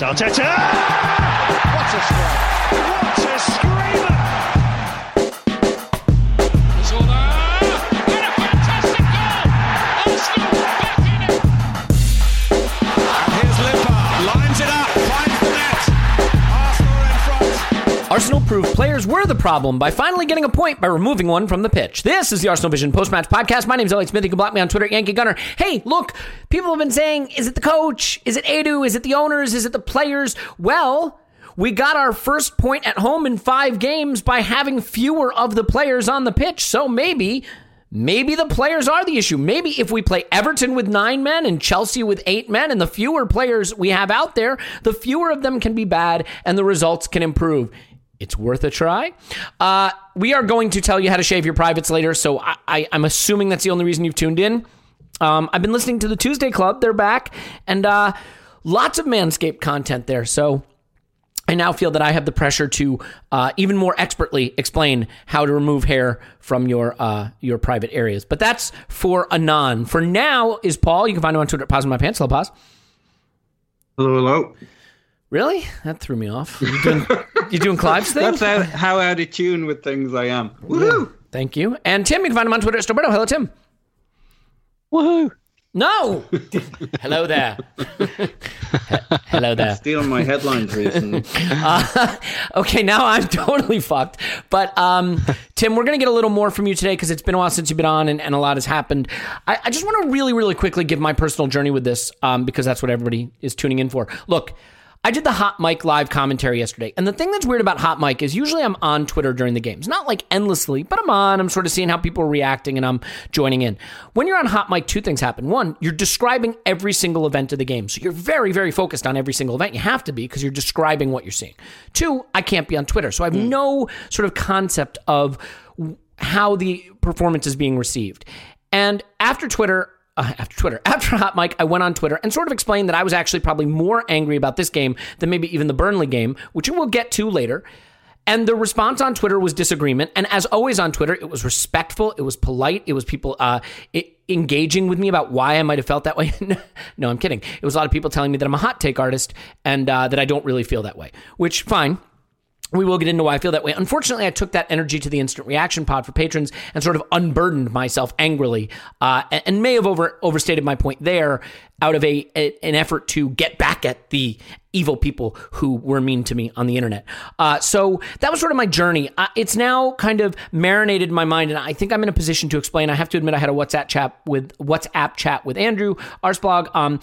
Arteta! What a strike! What a screamer! Arsenal proved players were the problem by finally getting a point by removing one from the pitch. This is the Arsenal Vision post match podcast. My name is Elliot Smith. You can block me on Twitter Yankee Gunner. Hey, look, people have been saying, is it the coach? Is it Edu? Is it the owners? Is it the players? Well, we got our first point at home in five games by having fewer of the players on the pitch. So maybe. Maybe the players are the issue. Maybe if we play Everton with nine men and Chelsea with eight men, and the fewer players we have out there, the fewer of them can be bad and the results can improve it's worth a try. Uh, we are going to tell you how to shave your privates later, so I, I, am assuming that's the only reason you've tuned in. Um, I've been listening to the Tuesday Club; they're back, and uh, lots of Manscaped content there. So I now feel that I have the pressure to uh, even more expertly explain how to remove hair from your uh, your private areas. But that's for anon. For now, is Paul. You can find him on Twitter at Pause in My Pants. Hello, Pause. Hello, hello. Really? That threw me off. You doing, you doing Clive's thing? That's how, how out of tune with things I am. Woohoo! Thank you. And Tim, you can find him on Twitter at Stillberto. Hello, Tim. Woohoo! No. Hello there. Hello there. Stealing my headlines recently. Uh, okay, now I'm totally fucked. But um, Tim, we're going to get a little more from you today because it's been a while since you've been on and, and a lot has happened. I, I, just want to really, really quickly give my personal journey with this um, because that's what everybody is tuning in for. Look, I did the Hot Mic live commentary yesterday. And the thing that's weird about Hot Mic is usually I'm on Twitter during the games. Not like endlessly, but I'm on. I'm sort of seeing how people are reacting and I'm joining in. When you're on Hot Mic, two things happen. One, you're describing every single event of the game. So you're very, very focused on every single event. You have to be because you're describing what you're seeing. Two, I can't be on Twitter. So I have mm. no sort of concept of how the performance is being received. And after Twitter, uh, after Twitter, after Hot Mic, I went on Twitter and sort of explained that I was actually probably more angry about this game than maybe even the Burnley game, which we'll get to later. And the response on Twitter was disagreement. And as always on Twitter, it was respectful, it was polite, it was people uh, it, engaging with me about why I might have felt that way. no, I'm kidding. It was a lot of people telling me that I'm a hot take artist and uh, that I don't really feel that way, which fine we will get into why I feel that way. Unfortunately, I took that energy to the instant reaction pod for patrons and sort of unburdened myself angrily, uh, and may have over overstated my point there out of a, a, an effort to get back at the evil people who were mean to me on the internet. Uh, so that was sort of my journey. Uh, it's now kind of marinated in my mind, and I think I'm in a position to explain. I have to admit, I had a WhatsApp chat with WhatsApp chat with Andrew Arseblog. Um,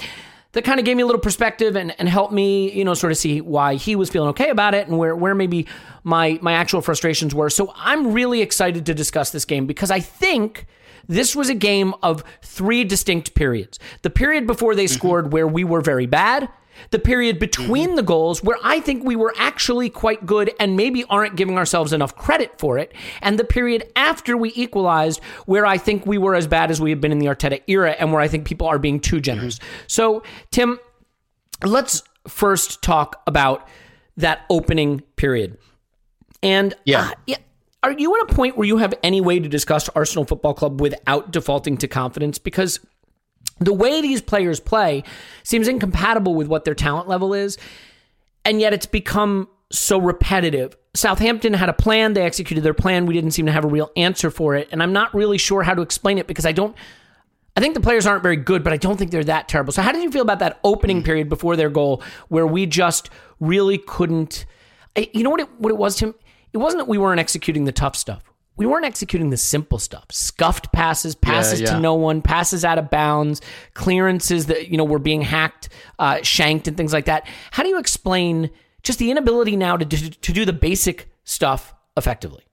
that kind of gave me a little perspective and, and helped me, you know, sort of see why he was feeling okay about it and where, where maybe my my actual frustrations were. So I'm really excited to discuss this game because I think this was a game of three distinct periods. The period before they mm-hmm. scored where we were very bad, the period between the goals where I think we were actually quite good and maybe aren't giving ourselves enough credit for it, and the period after we equalized where I think we were as bad as we have been in the Arteta era and where I think people are being too generous. So, Tim, let's first talk about that opening period. And Yeah. uh, yeah, are you at a point where you have any way to discuss Arsenal Football Club without defaulting to confidence? Because the way these players play seems incompatible with what their talent level is, and yet it's become so repetitive. Southampton had a plan, they executed their plan. We didn't seem to have a real answer for it, and I'm not really sure how to explain it because I don't. I think the players aren't very good, but I don't think they're that terrible. So, how did you feel about that opening mm. period before their goal, where we just really couldn't? I- You know what it what it was, Tim? It wasn't that we weren't executing the tough stuff. We weren't executing the simple stuff. Scuffed passes, passes yeah. to no one, passes out of bounds, clearances that you know were being hacked, uh, shanked, and things like that. How do you explain just the inability now to do, to do the basic stuff effectively?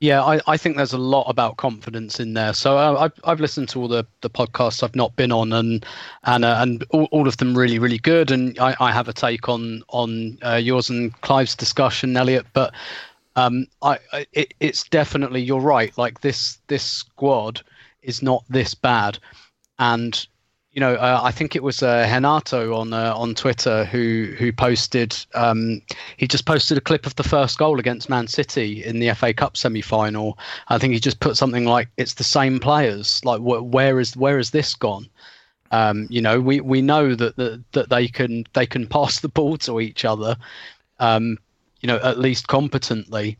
Yeah, I, I think there's a lot about confidence in there. So uh, I've I've listened to all the, the podcasts I've not been on, and and uh, and all, all of them really really good. And I, I have a take on on uh, yours and Clive's discussion, Elliot. But um, I, I it, it's definitely you're right. Like this this squad is not this bad, and you know, uh, I think it was uh, Renato on uh, on Twitter who who posted. Um, he just posted a clip of the first goal against Man City in the FA Cup semi final. I think he just put something like, "It's the same players. Like, wh- where is where is this gone?" Um, you know, we, we know that, that that they can they can pass the ball to each other. Um, you know, at least competently.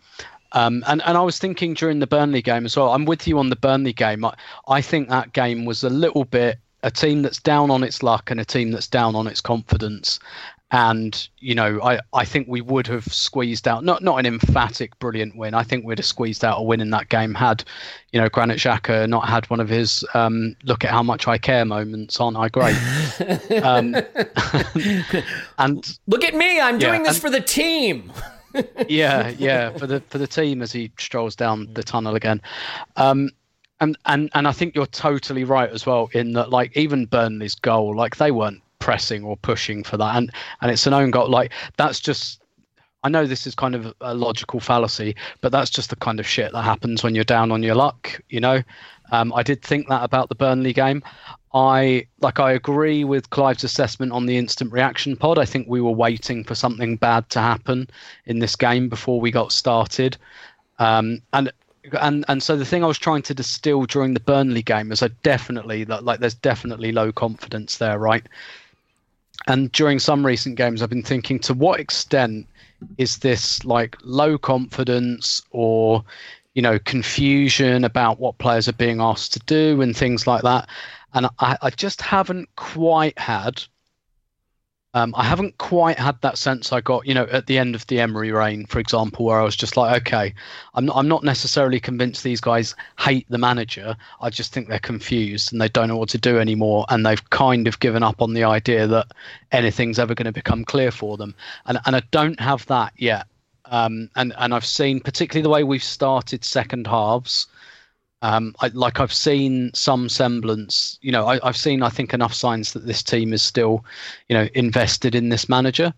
Um, and, and I was thinking during the Burnley game as well. I'm with you on the Burnley game. I, I think that game was a little bit a team that's down on its luck and a team that's down on its confidence. And you know, I, I think we would have squeezed out not not an emphatic brilliant win. I think we'd have squeezed out a win in that game had, you know, Granit Xhaka not had one of his um, look at how much I care moments. Aren't I great? um, and Look at me, I'm Yeah, doing this and- for the team. Yeah, yeah, for the for the team as he strolls down the tunnel again. Um, and and and I think you're totally right as well in that like even Burnley's goal, like they weren't pressing or pushing for that, and and it's an own goal. Like that's just. I know this is kind of a logical fallacy, but that's just the kind of shit that happens when you're down on your luck. You know, um, I did think that about the Burnley game. I like I agree with Clive's assessment on the instant reaction pod. I think we were waiting for something bad to happen in this game before we got started. Um, and and and so the thing I was trying to distill during the Burnley game is I definitely like, like there's definitely low confidence there, right? And during some recent games, I've been thinking to what extent is this like low confidence or you know confusion about what players are being asked to do and things like that and i, I just haven't quite had um, I haven't quite had that sense I got, you know, at the end of the Emery reign, for example, where I was just like, okay, I'm not, I'm not necessarily convinced these guys hate the manager. I just think they're confused and they don't know what to do anymore, and they've kind of given up on the idea that anything's ever going to become clear for them. And and I don't have that yet. Um, and and I've seen particularly the way we've started second halves. Um, I, like I've seen some semblance, you know, I, I've seen I think enough signs that this team is still, you know, invested in this manager,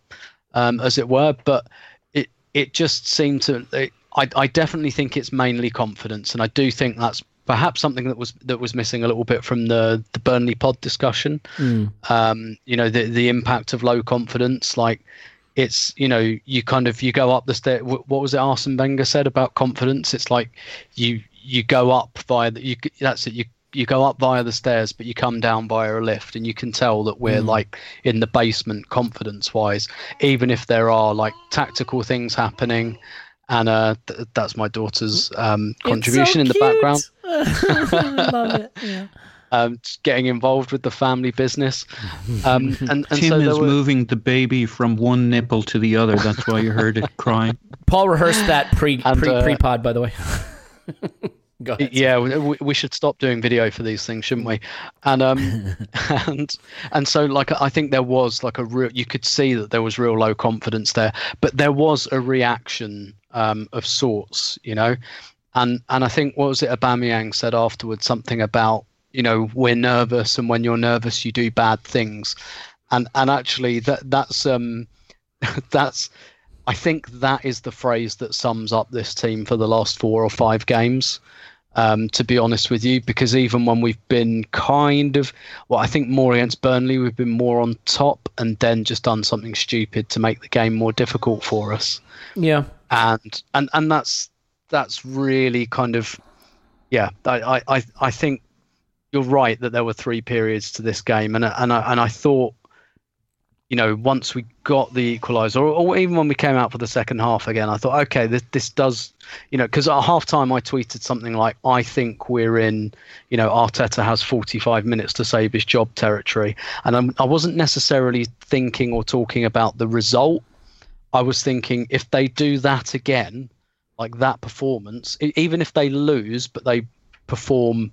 um, as it were. But it it just seemed to. It, I I definitely think it's mainly confidence, and I do think that's perhaps something that was that was missing a little bit from the the Burnley pod discussion. Um, you know, the the impact of low confidence, like it's you know you kind of you go up the stair what was it arsene wenger said about confidence it's like you you go up via the you that's it you you go up via the stairs but you come down via a lift and you can tell that we're like in the basement confidence wise even if there are like tactical things happening and uh th- that's my daughter's um contribution in the background Love it. Yeah. um getting involved with the family business um and, and Tim so there is were, moving the baby from one nipple to the other. That's why you heard it crying. Paul rehearsed that pre And, pre uh, pre pod, by the way. Ahead. Yeah, we, we should stop doing video for these things, shouldn't we? And um, and and so like I think there was like a real you could see that there was real low confidence there, but there was a reaction um, of sorts, you know, and and I think what was it Aubameyang said afterwards something about you know we're nervous and when you're nervous you do bad things, and and actually that that's um that's I think that is the phrase that sums up this team for the last four or five games um, to be honest with you, because even when we've been kind of, well, I think more against Burnley, we've been more on top and then just done something stupid to make the game more difficult for us. Yeah. And and and that's that's really kind of, yeah. I I I think you're right that there were three periods to this game, and and I and I thought you know, once we got the equaliser, or, or, even when we came out for the second half again, I thought, okay, this this does, you know, because at half time I tweeted something like, I think we're in, you know, Arteta has 45 minutes to save his job territory, and I'm, I wasn't necessarily thinking or talking about the result. I was thinking if they do that again, like that performance, even if they lose, but they perform,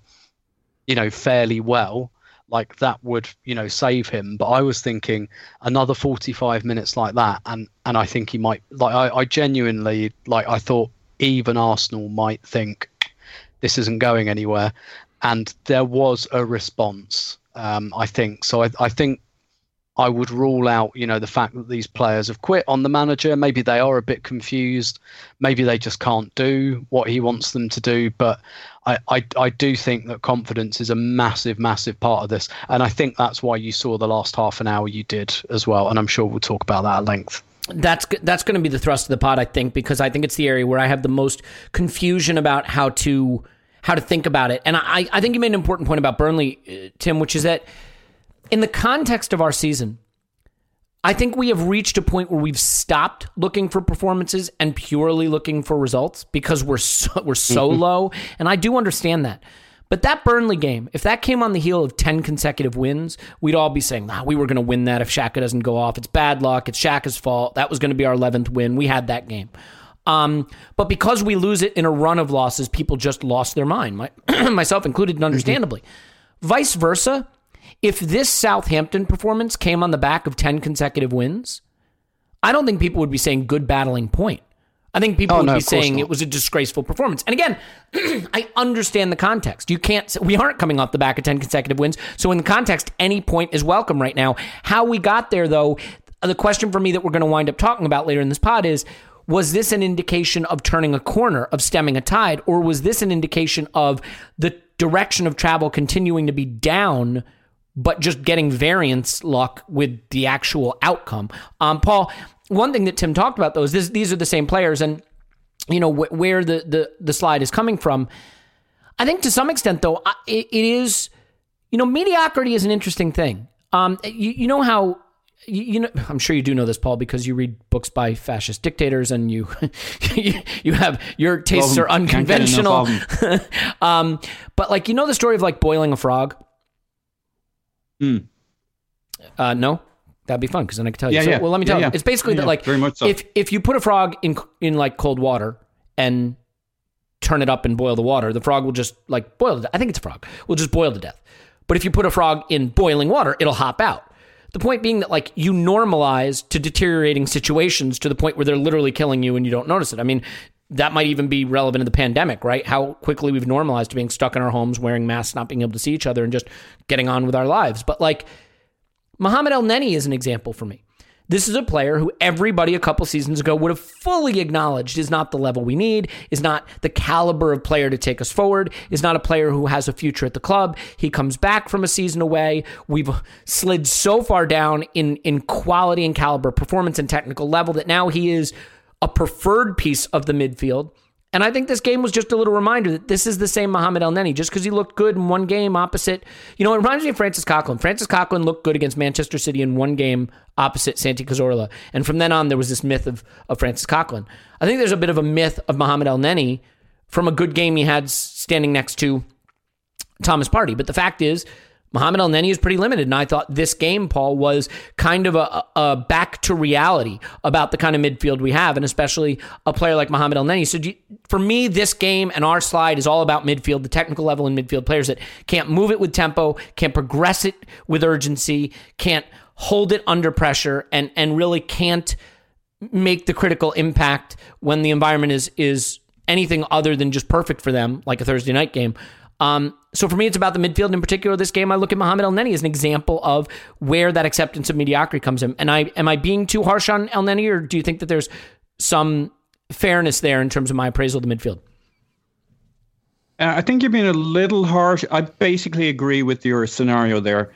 you know, fairly well like that would you know save him. But i was thinking another 45 minutes like that and and i think he might like i, I genuinely like i thought even arsenal might think this isn't going anywhere. And there was a response um, i think. So I, I think I would rule out, you know, the fact that these players have quit on the manager. Maybe they are a bit confused. Maybe they just can't do what he wants them to do. But I, I, I do think that confidence is a massive, massive part of this. And I think that's why you saw the last half an hour you did as well. And I'm sure we'll talk about that at length. That's that's going to be the thrust of the pod, I think, because I think it's the area where I have the most confusion about how to how to think about it. And I, I think you made an important point about Burnley, uh, Tim, which is that in the context of our season, I think we have reached a point where we've stopped looking for performances and purely looking for results because we're so, we're so mm-hmm. low. And I do understand that. But that Burnley game, if that came on the heel of 10 consecutive wins, we'd all be saying, nah, we were going to win that if Xhaka doesn't go off. It's bad luck. It's Xhaka's fault. That was going to be our 11th win. We had that game. Um, but because we lose it in a run of losses, people just lost their mind, my, myself included, and understandably. Mm-hmm. Vice versa, if this Southampton performance came on the back of 10 consecutive wins, I don't think people would be saying good battling point. I think people oh, would no, be saying not. it was a disgraceful performance. And again, I understand the context. You can't, we aren't coming off the back of 10 consecutive wins. So, in the context, any point is welcome right now. How we got there, though, uh, the question for me that we're going to wind up talking about later in this pod is was this an indication of turning a corner, of stemming a tide, or was this an indication of the direction of travel continuing to be down? But just getting variance luck with the actual outcome. Um, Paul, one thing that Tim talked about though is this, these are the same players, and you know wh- where the, the the slide is coming from. I think to some extent though, it, it is you know mediocrity is an interesting thing. Um, you, you know how you, know, I'm sure you do know this, Paul, because you read books by fascist dictators, and you you, you have your tastes are unconventional. um, but like you know the story of like boiling a frog. Mm. Uh, no, that'd be fun because then I can tell you. Yeah, so, yeah. Well, let me tell yeah, you. It's basically yeah, that like very much so. if if you put a frog in in like cold water and turn it up and boil the water, the frog will just like boil. To, I think it's a frog. Will just boil to death. But if you put a frog in boiling water, it'll hop out. The point being that like you normalize to deteriorating situations to the point where they're literally killing you and you don't notice it. I mean, that might even be relevant in the pandemic, right? How quickly we've normalized to being stuck in our homes, wearing masks, not being able to see each other, and just getting on with our lives. But like Mohamed Elneny is an example for me. This is a player who everybody a couple seasons ago would have fully acknowledged is not the level we need, is not the caliber of player to take us forward, is not a player who has a future at the club. He comes back from a season away. We've slid so far down in, in quality and caliber, performance and technical level that now he is a preferred piece of the midfield. And I think this game was just a little reminder that this is the same Mohamed Elneny. Just because he looked good in one game opposite, you know, it reminds me of Francis Coquelin. Francis Coquelin looked good against Manchester City in one game opposite Santi Cazorla. And from then on, there was this myth of, of Francis Coquelin. I think there's a bit of a myth of Mohamed Elneny from a good game he had standing next to Thomas Partey. But the fact is, Mohamed Elneny is pretty limited. And I thought this game, Paul, was kind of a, a back to reality about the kind of midfield we have, and especially a player like Mohamed Elneny. So you, for me, this game and our slide is all about midfield, the technical level in midfield players that can't move it with tempo, can't progress it with urgency, can't hold it under pressure, and and really can't make the critical impact when the environment is is anything other than just perfect for them, like a Thursday night game. Um, so for me, it's about the midfield in particular. This game, I look at Mohamed Elneny as an example of where that acceptance of mediocrity comes in. And I am I being too harsh on Elneny, or do you think that there's some fairness there in terms of my appraisal of the midfield? Uh, I think you're being a little harsh. I basically agree with your scenario there.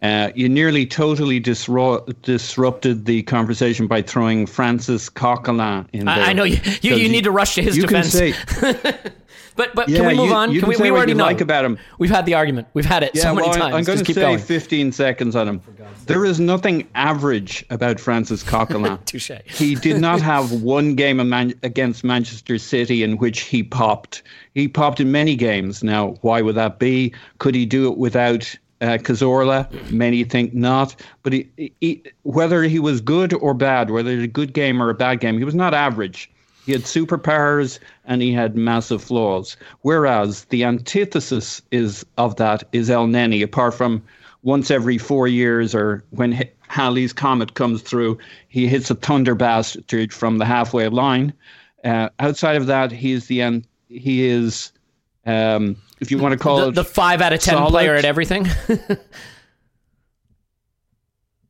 Uh, you nearly totally disru- disrupted the conversation by throwing Francis Coquelin in there. I, I know you. You, you need to rush to his you defense. Can say, but but yeah, can we move you, on? You can, can we, we already know. like about him. We've had the argument. We've had it Yeah, so many well, times. I'm going to keep say going. 15 seconds on him. There is nothing average about Francis Coquelin. Touche. he did not have one game Man- against Manchester City in which he popped. He popped in many games. Now, why would that be? Could he do it without uh, Cazorla? Many think not. But he, he, whether he was good or bad, whether it was a good game or a bad game, he was not average. He had superpowers and he had massive flaws. Whereas the antithesis is of that is Elneny, apart from once every four years or when Halley's Comet comes through, he hits a thunder bastard from the halfway line. Uh, outside of that, he's the he is, um, if you want to call The, it the five out of ten solid. player at everything.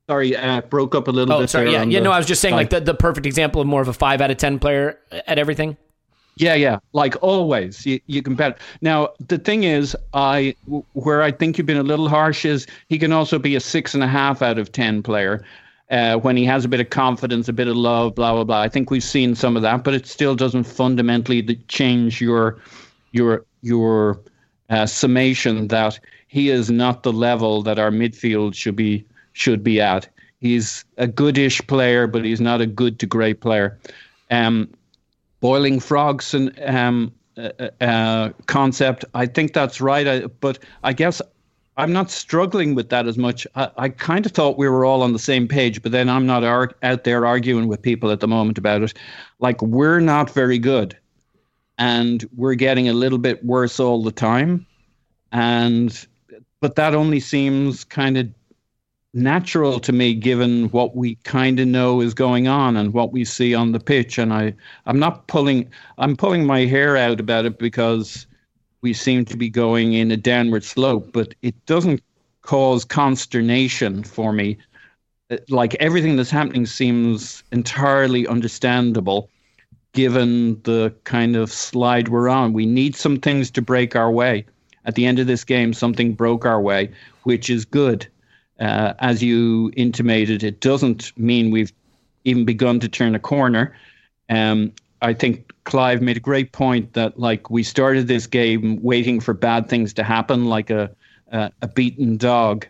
Sorry, uh, broke up a little oh, bit. sorry. Yeah, yeah. the No, I was just saying like side. the, the perfect example of more of a five out of ten player at everything. Yeah, yeah. Like always, you, you can bet. Now, the thing is, I where I think you've been a little harsh is he can also be a six and a half out of ten player uh, when he has a bit of confidence, a bit of love, blah blah blah. I think we've seen some of that, but it still doesn't fundamentally change your your your uh, summation that he is not the level that our midfield should be should be at. He's a goodish player, but he's not a good to great player. Um, boiling frogs and um, uh, uh, concept. I think that's right. I, but I guess I'm not struggling with that as much. I, I kind of thought we were all on the same page, but then I'm not ar- out there arguing with people at the moment about it. Like we're not very good, and we're getting a little bit worse all the time, and but that only seems kind of natural to me given what we kind of know is going on and what we see on the pitch and I I'm not pulling I'm pulling my hair out about it because we seem to be going in a downward slope but it doesn't cause consternation for me. Uh, like everything that's happening seems entirely understandable given the kind of slide we're on. We need some things to break our way. At the end of this game something broke our way which is good uh, as you intimated, it doesn't mean we've even begun to turn a corner. Um, I think Clive made a great point that like we started this game waiting for bad things to happen, like a a, beaten dog,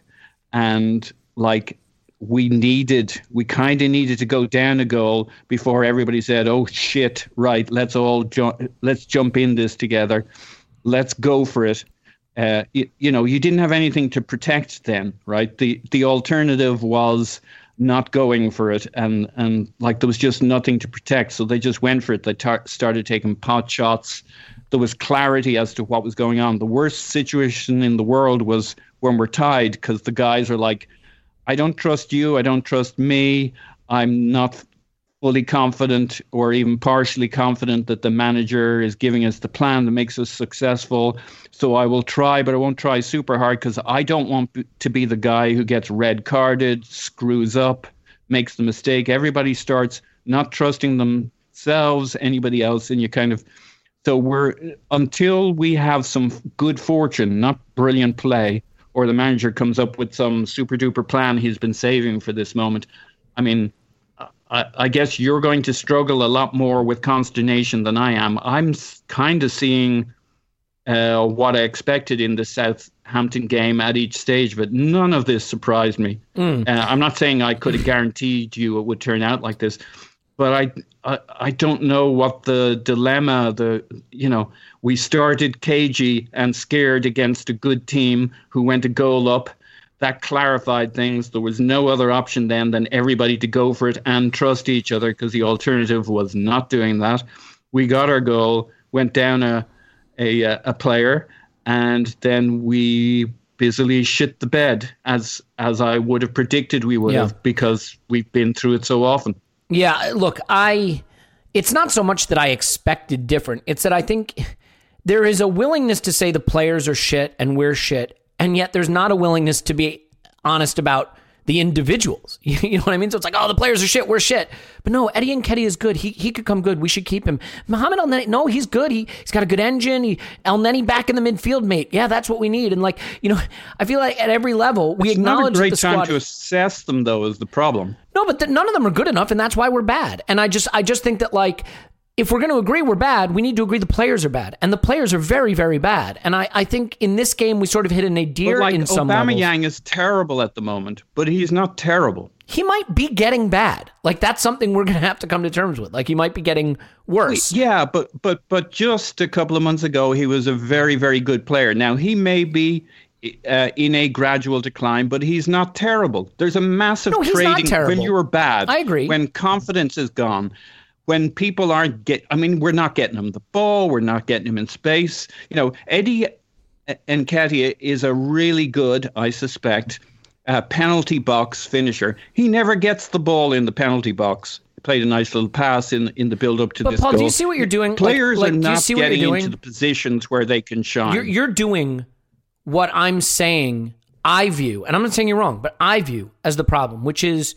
and like we needed, we kind of needed to go down a goal before everybody said, "Oh shit, right, let's all ju- let's jump in this together, let's go for it." Uh, you, you know, you didn't have anything to protect then, right? The the alternative was not going for it, and and like there was just nothing to protect, so they just went for it. They tar- started taking pot shots. There was clarity as to what was going on. The worst situation in the world was when we're tied, because the guys are like, "I don't trust you. I don't trust me. I'm not." Fully confident or even partially confident that the manager is giving us the plan that makes us successful. So I will try, but I won't try super hard because I don't want to be the guy who gets red carded, screws up, makes the mistake. Everybody starts not trusting themselves, anybody else, and you kind of. So we're until we have some good fortune, not brilliant play, or the manager comes up with some super duper plan he's been saving for this moment. I mean, I, I guess you're going to struggle a lot more with consternation than I am. I'm kind of seeing uh, what I expected in the Southampton game at each stage, but none of this surprised me. Uh, I'm not saying I could have guaranteed you it would turn out like this, but I, I I don't know what the dilemma. The you know we started cagey and scared against a good team who went a goal up, that clarified things. There was no other option then than everybody to go for it and trust each other because the alternative was not doing that. We got our goal, went down a a, a player, and then we busily shit the bed as as I would have predicted we would Yeah. have because we've been through it so often. Yeah, look, I it's not so much that I expected different. It's that I think there is a willingness to say the players are shit and we're shit, and yet there's not a willingness to be honest about the individuals. You know what I mean? So it's like, oh, the players are shit, we're shit. But no, Eddie Nketiah is good. He he could come good. We should keep him. Mohamed Elneny, no, he's good. He he's got a good engine. He Elneny back in the midfield, mate. Yeah, that's what we need. And like, you know, I feel like at every level we It's not a acknowledge great the time squad to assess them, though, is the problem. no, but th- none of them are good enough, and that's why we're bad. And I just, I just think that like, if we're going to agree we're bad, we need to agree the players are bad, and the players are very, very bad. And I, I think in this game we sort of hit a nadir But like in some levels. Yang is terrible at the moment, but he's not terrible. He might be getting bad. Like that's something we're going to have to come to terms with. Like he might be getting worse. Yeah, but but but just a couple of months ago, he was a very very good player. Now he may be uh, in a gradual decline, but he's not terrible. There's a massive No, he's not trading terrible. when you're bad. I agree. When confidence is gone, when people aren't get. I mean, we're not getting him the ball. We're not getting him in space. You know, Eddie Nketiah is a really good, I suspect, uh, penalty box finisher. He never gets the ball in the penalty box. He played a nice little pass in in the build up to But this Paul, goal. do you see what you're doing? Players like, are do you not see what you're getting into the positions where they can shine. You're, you're doing what I'm saying, I view, and I'm not saying you're wrong, but I view as the problem, which is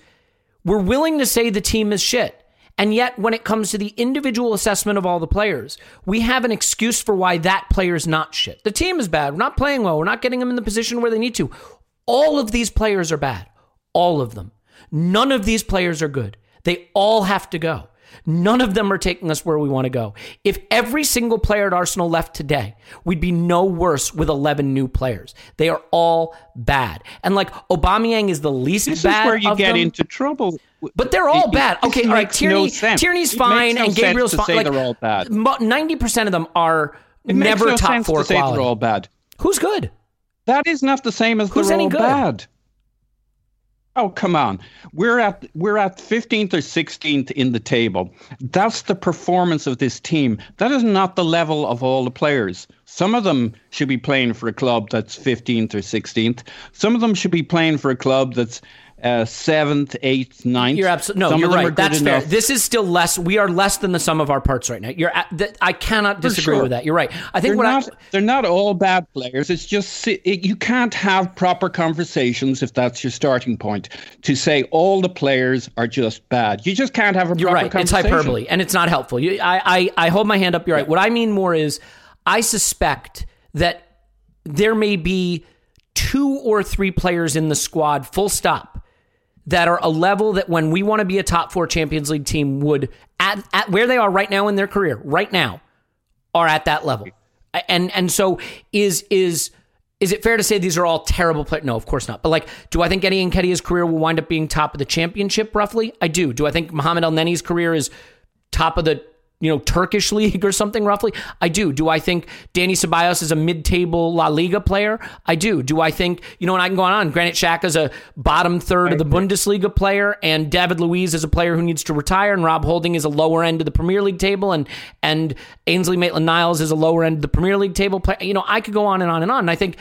we're willing to say the team is shit. And yet, when it comes to the individual assessment of all the players, we have an excuse for why that player's not shit. The team is bad. We're not playing well. We're not getting them in the position where they need to. All of these players are bad. All of them. None of these players are good. They all have to go. None of them are taking us where we want to go. If every single player at Arsenal left today, we'd be no worse with 11 new players. They are all bad. And like Aubameyang is the least this bad is where you get them. into trouble. But they're all It- bad. this Okay, all right. makes no Tierney. Tierney's fine, no and Gabriel's fine. like, they're all bad. Ninety percent of them are It never no top four to quality. they're all bad. Who's good? That is not the same as Who's they're any all good? bad. Oh come on, we're at we're at fifteenth or sixteenth in the table. That's the performance of this team. That is not the level of all the players. Some of them should be playing for a club that's fifteenth or sixteenth. Some of them should be playing for a club that's uh, seventh, eighth, ninth. You're absolutely no. Some you're of them are right. That's fair. enough. This is still less. We are less than the sum of our parts right now. You're. At, th- I cannot disagree sure. with that. You're right. I think they're what not I, they're not all bad players. It's just it, you can't have proper conversations if that's your starting point to say all the players are just bad. You just can't have a You're proper right. It's hyperbole, and it's not helpful. You, I, I, I hold my hand up. You're right. What I mean more is, I suspect that there may be two or three players in the squad, full stop, that are a level that when we want to be a top four Champions League team would at, at where they are right now in their career, right now, are at that level. And and so is is is it fair to say these are all terrible players? No, of course not. But like, do I think Eddie Nketiah's career will wind up being top of the championship roughly? I do. Do I think Mohamed Elneny's career is top of the you know Turkish league or something roughly? I do. Do I think Danny Ceballos is a mid-table La Liga player? I do. Do I think you know? And I can go on. Granit is a bottom third of the Bundesliga player, and David Luiz is a player who needs to retire, and Rob Holding is a lower end of the Premier League table, and and Ainsley Maitland-Niles is a lower end of the Premier League table player. You know, I could go on and on and on. And I think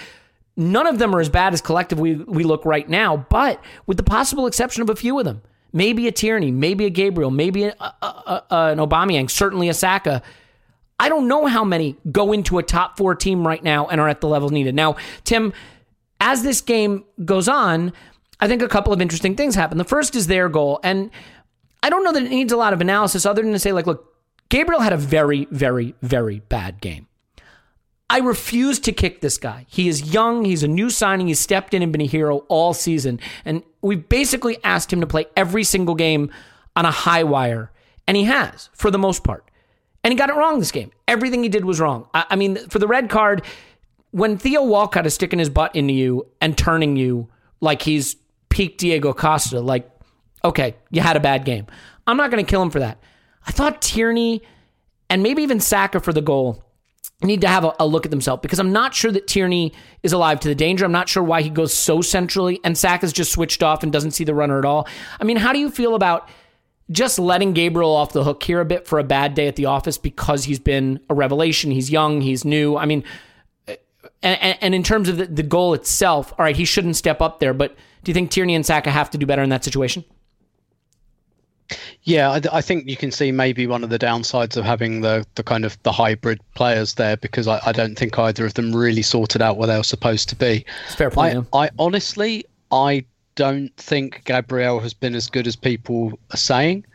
none of them are as bad as collectively we look right now, but with the possible exception of a few of them. Maybe a Tierney, maybe a Gabriel, maybe a, a, a, an Aubameyang, certainly a Saka. I don't know how many go into a top four team right now and are at the level needed. Now, Tim, as this game goes on, I think a couple of interesting things happen. The first is their goal, and I don't know that it needs a lot of analysis other than to say, like, look, Gabriel had a very, very, very bad game. I refuse to kick this guy. He is young. He's a new signing. He's stepped in and been a hero all season. And we've basically asked him to play every single game on a high wire. And he has, for the most part. And he got it wrong this game. Everything he did was wrong. I, I mean, for the red card, when Theo Walcott is sticking his butt into you and turning you like he's peak Diego Costa, like, okay, you had a bad game. I'm not going to kill him for that. I thought Tierney and maybe even Saka for the goal need to have a, a, look at themselves because I'm not sure that Tierney is alive to the danger. I'm not sure why he goes so centrally and Saka is just switched off and doesn't see the runner at all. I mean, how do you feel about just letting Gabriel off the hook here a bit for a bad day at the office because he's been a revelation? He's young, he's new. I mean, and, and in terms of the, the goal itself, all right, he shouldn't step up there, but do you think Tierney and Saka have to do better in that situation? Yeah, I, I, think you can see maybe one of the downsides of having the, the kind of the hybrid players there because I, I don't think either of them really sorted out where they were supposed to be. fair point. I. I honestly, I don't think Gabriel has been as good as people are saying.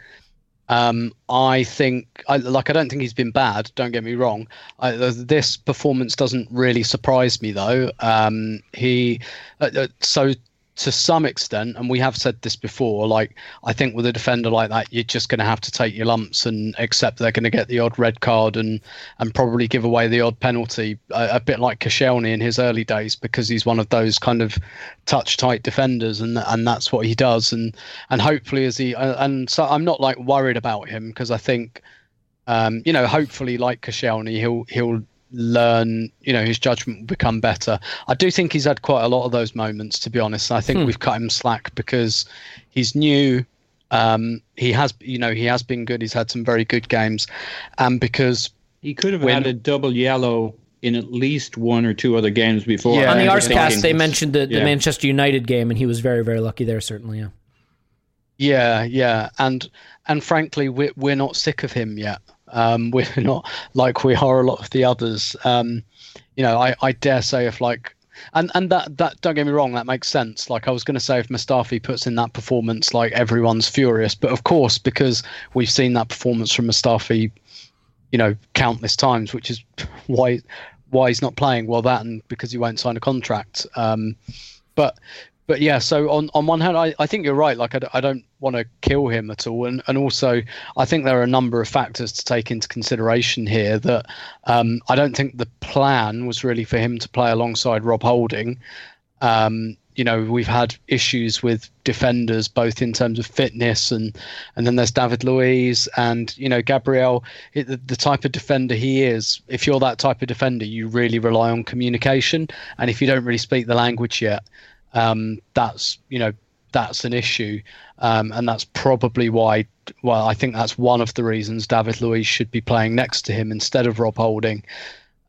Um, I think, I, like, I don't think he's been bad. Don't get me wrong. I, this performance doesn't really surprise me, though. Um, he, uh, uh so to some extent, and we have said this before, like I think with a defender like that, you're just going to have to take your lumps and accept they're going to get the odd red card and and probably give away the odd penalty, a, a bit like Koscielny in his early days, because he's one of those kind of touch tight defenders, and and that's what he does, and and hopefully as he and so I'm not like worried about him because I think. Um, you know, hopefully, like Koscielny, he'll he'll learn, you know, his judgment will become better. I do think he's had quite a lot of those moments, to be honest. I think hmm. we've cut him slack because he's new. Um, he has, you know, he has been good. He's had some very good games, and because he could have when, had a double yellow in at least one or two other games before. Yeah, on the Arsecast, they mentioned the, the. Manchester United game, and he was very, very lucky there. Certainly, yeah. Yeah, yeah, and and frankly, we're we're not sick of him yet. Um, we're not like we are a lot of the others. Um, you know, I, I dare say if like and and that that don't get me wrong, that makes sense. Like I was going to say, if Mustafi puts in that performance, like everyone's furious. But of course, because we've seen that performance from Mustafi, you know, countless times, which is why why he's not playing. Well, that and because he won't sign a contract. Um, but but yeah, so on, on one hand, I, I think you're right. Like, I, I don't want to kill him at all. And, and also, I think there are a number of factors to take into consideration here that um, I don't think the plan was really for him to play alongside Rob Holding. Um, you know, we've had issues with defenders, both in terms of fitness and, and then there's David Luiz and, you know, Gabriel, it, the, the type of defender he is. If you're that type of defender, you really rely on communication. And if you don't really speak the language yet, um, that's you know that's an issue, um, and that's probably why. Well, I think that's one of the reasons David Luiz should be playing next to him instead of Rob Holding,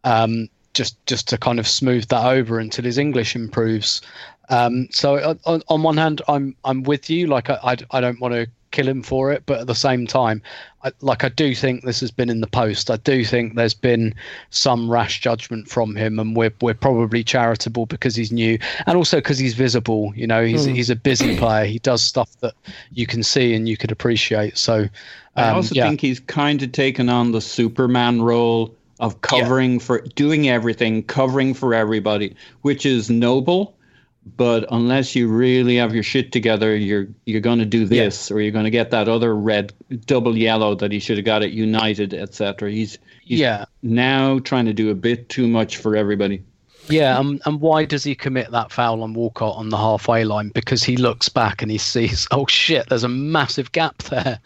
um, just just to kind of smooth that over until his English improves. Um, so on, on, one hand, I'm I'm with you. Like I I, I don't want to kill him for it. But at the same time, I, like I do think this has been in the post. I do think there's been some rash judgment from him, and we're we're probably charitable because he's new, and also because he's visible. You know, he's mm. he's a busy player. He does stuff that you can see and you could appreciate. So um, I also yeah. think he's kind of taken on the Superman role of covering yeah. for doing everything, covering for everybody, which is noble but unless you really have your shit together, you're you're going to do this, yeah. or you're going to get that other red double yellow that he should have got at United, etc. He's, he's yeah now trying to do a bit too much for everybody. Yeah, um, and why does he commit that foul on Walcott on the halfway line? Because he looks back and he sees, oh shit, there's a massive gap there.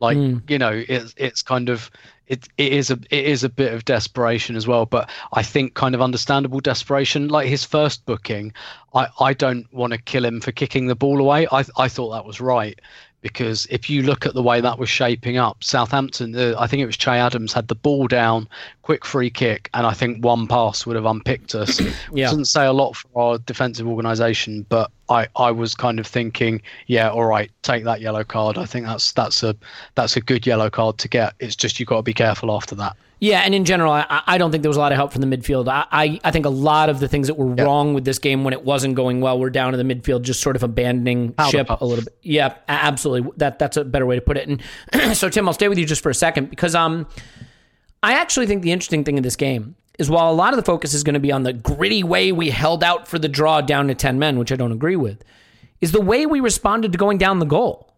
Like mm. you know, it's it's kind of it it is a it is a bit of desperation as well, but I think kind of understandable desperation. Like his first booking, I I don't want to kill him for kicking the ball away. I I thought that was right because if you look at the way that was shaping up, Southampton, uh, I think it was Che Adams had the ball down, quick free kick, and I think one pass would have unpicked us. yeah. Doesn't say a lot for our defensive organisation, but I, I was kind of thinking, yeah, all right, take that yellow card. I think that's that's a that's a good yellow card to get. It's just you've got to be careful after that. Yeah, and in general, I, I don't think there was a lot of help from the midfield. I, I, I think a lot of the things that were wrong with this game when it wasn't going well were down to the midfield, just sort of abandoning Powder ship puff. a little bit. Yeah, absolutely. That that's a better way to put it. And so, Tim, I'll stay with you just for a second because um, I actually think the interesting thing in this game is while a lot of the focus is going to be on the gritty way we held out for the draw down to ten men, which I don't agree with, is the way we responded to going down the goal.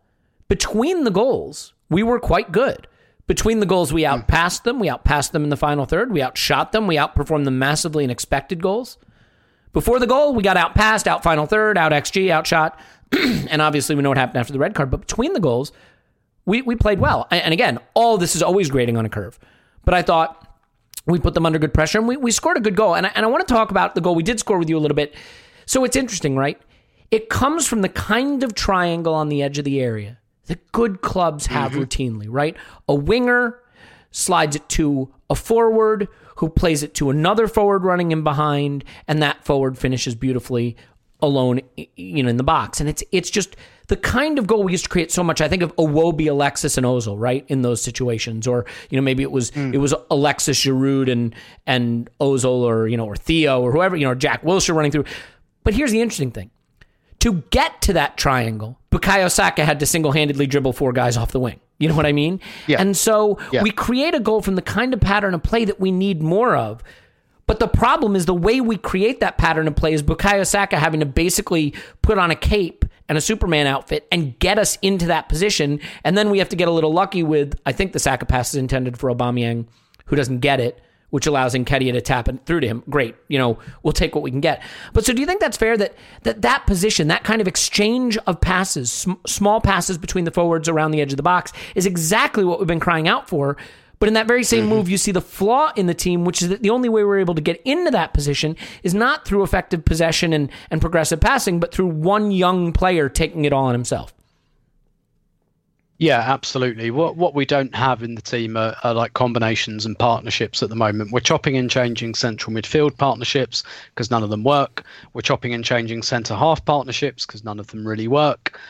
Between the goals, we were quite good. Between the goals, we hmm. outpassed them. We outpassed them in the final third. We outshot them. We outperformed them massively in expected goals. Before the goal, we got outpassed, out final third, out XG, outshot. and obviously, we know what happened after the red card. But between the goals, we, we played well. And again, all this is always grading on a curve. But I thought we put them under good pressure and we, we scored a good goal. And I, and I want to talk about the goal we did score with you a little bit. So it's interesting, right? It comes from the kind of triangle on the edge of the area that good clubs have mm-hmm. routinely, right? A winger slides it to a forward who plays it to another forward running in behind, and that forward finishes beautifully alone, you know, in the box. And it's it's just the kind of goal we used to create so much. I think of Iwobi, Alexis, and Ozil, right, in those situations, or you know, maybe it was mm. it was Alexis Giroud and and Ozil, or you know, or Theo, or whoever, you know, Jack Wilshere running through. But here's the interesting thing: to get to that triangle, Bukayo Saka had to single handedly dribble four guys off the wing. You know what I mean? Yeah. And so yeah. we create a goal from the kind of pattern of play that we need more of. But the problem is the way we create that pattern of play is Bukayo Saka having to basically put on a cape and a Superman outfit and get us into that position. And then we have to get a little lucky with, I think the Saka pass is intended for Aubameyang, who doesn't get it which allows Nketiah to tap it through to him. Great, you know, we'll take what we can get. But so, do you think that's fair that that that position, that kind of exchange of passes, sm- small passes between the forwards around the edge of the box, is exactly what we've been crying out for? But in that very same mm-hmm. move, you see the flaw in the team, which is that the only way we're able to get into that position is not through effective possession and, and progressive passing, but through one young player taking it all on himself. Yeah, absolutely. What what we don't have in the team are, are, like combinations and partnerships at the moment. We're chopping and changing central midfield partnerships because none of them work. We're chopping and changing centre half partnerships because none of them really work.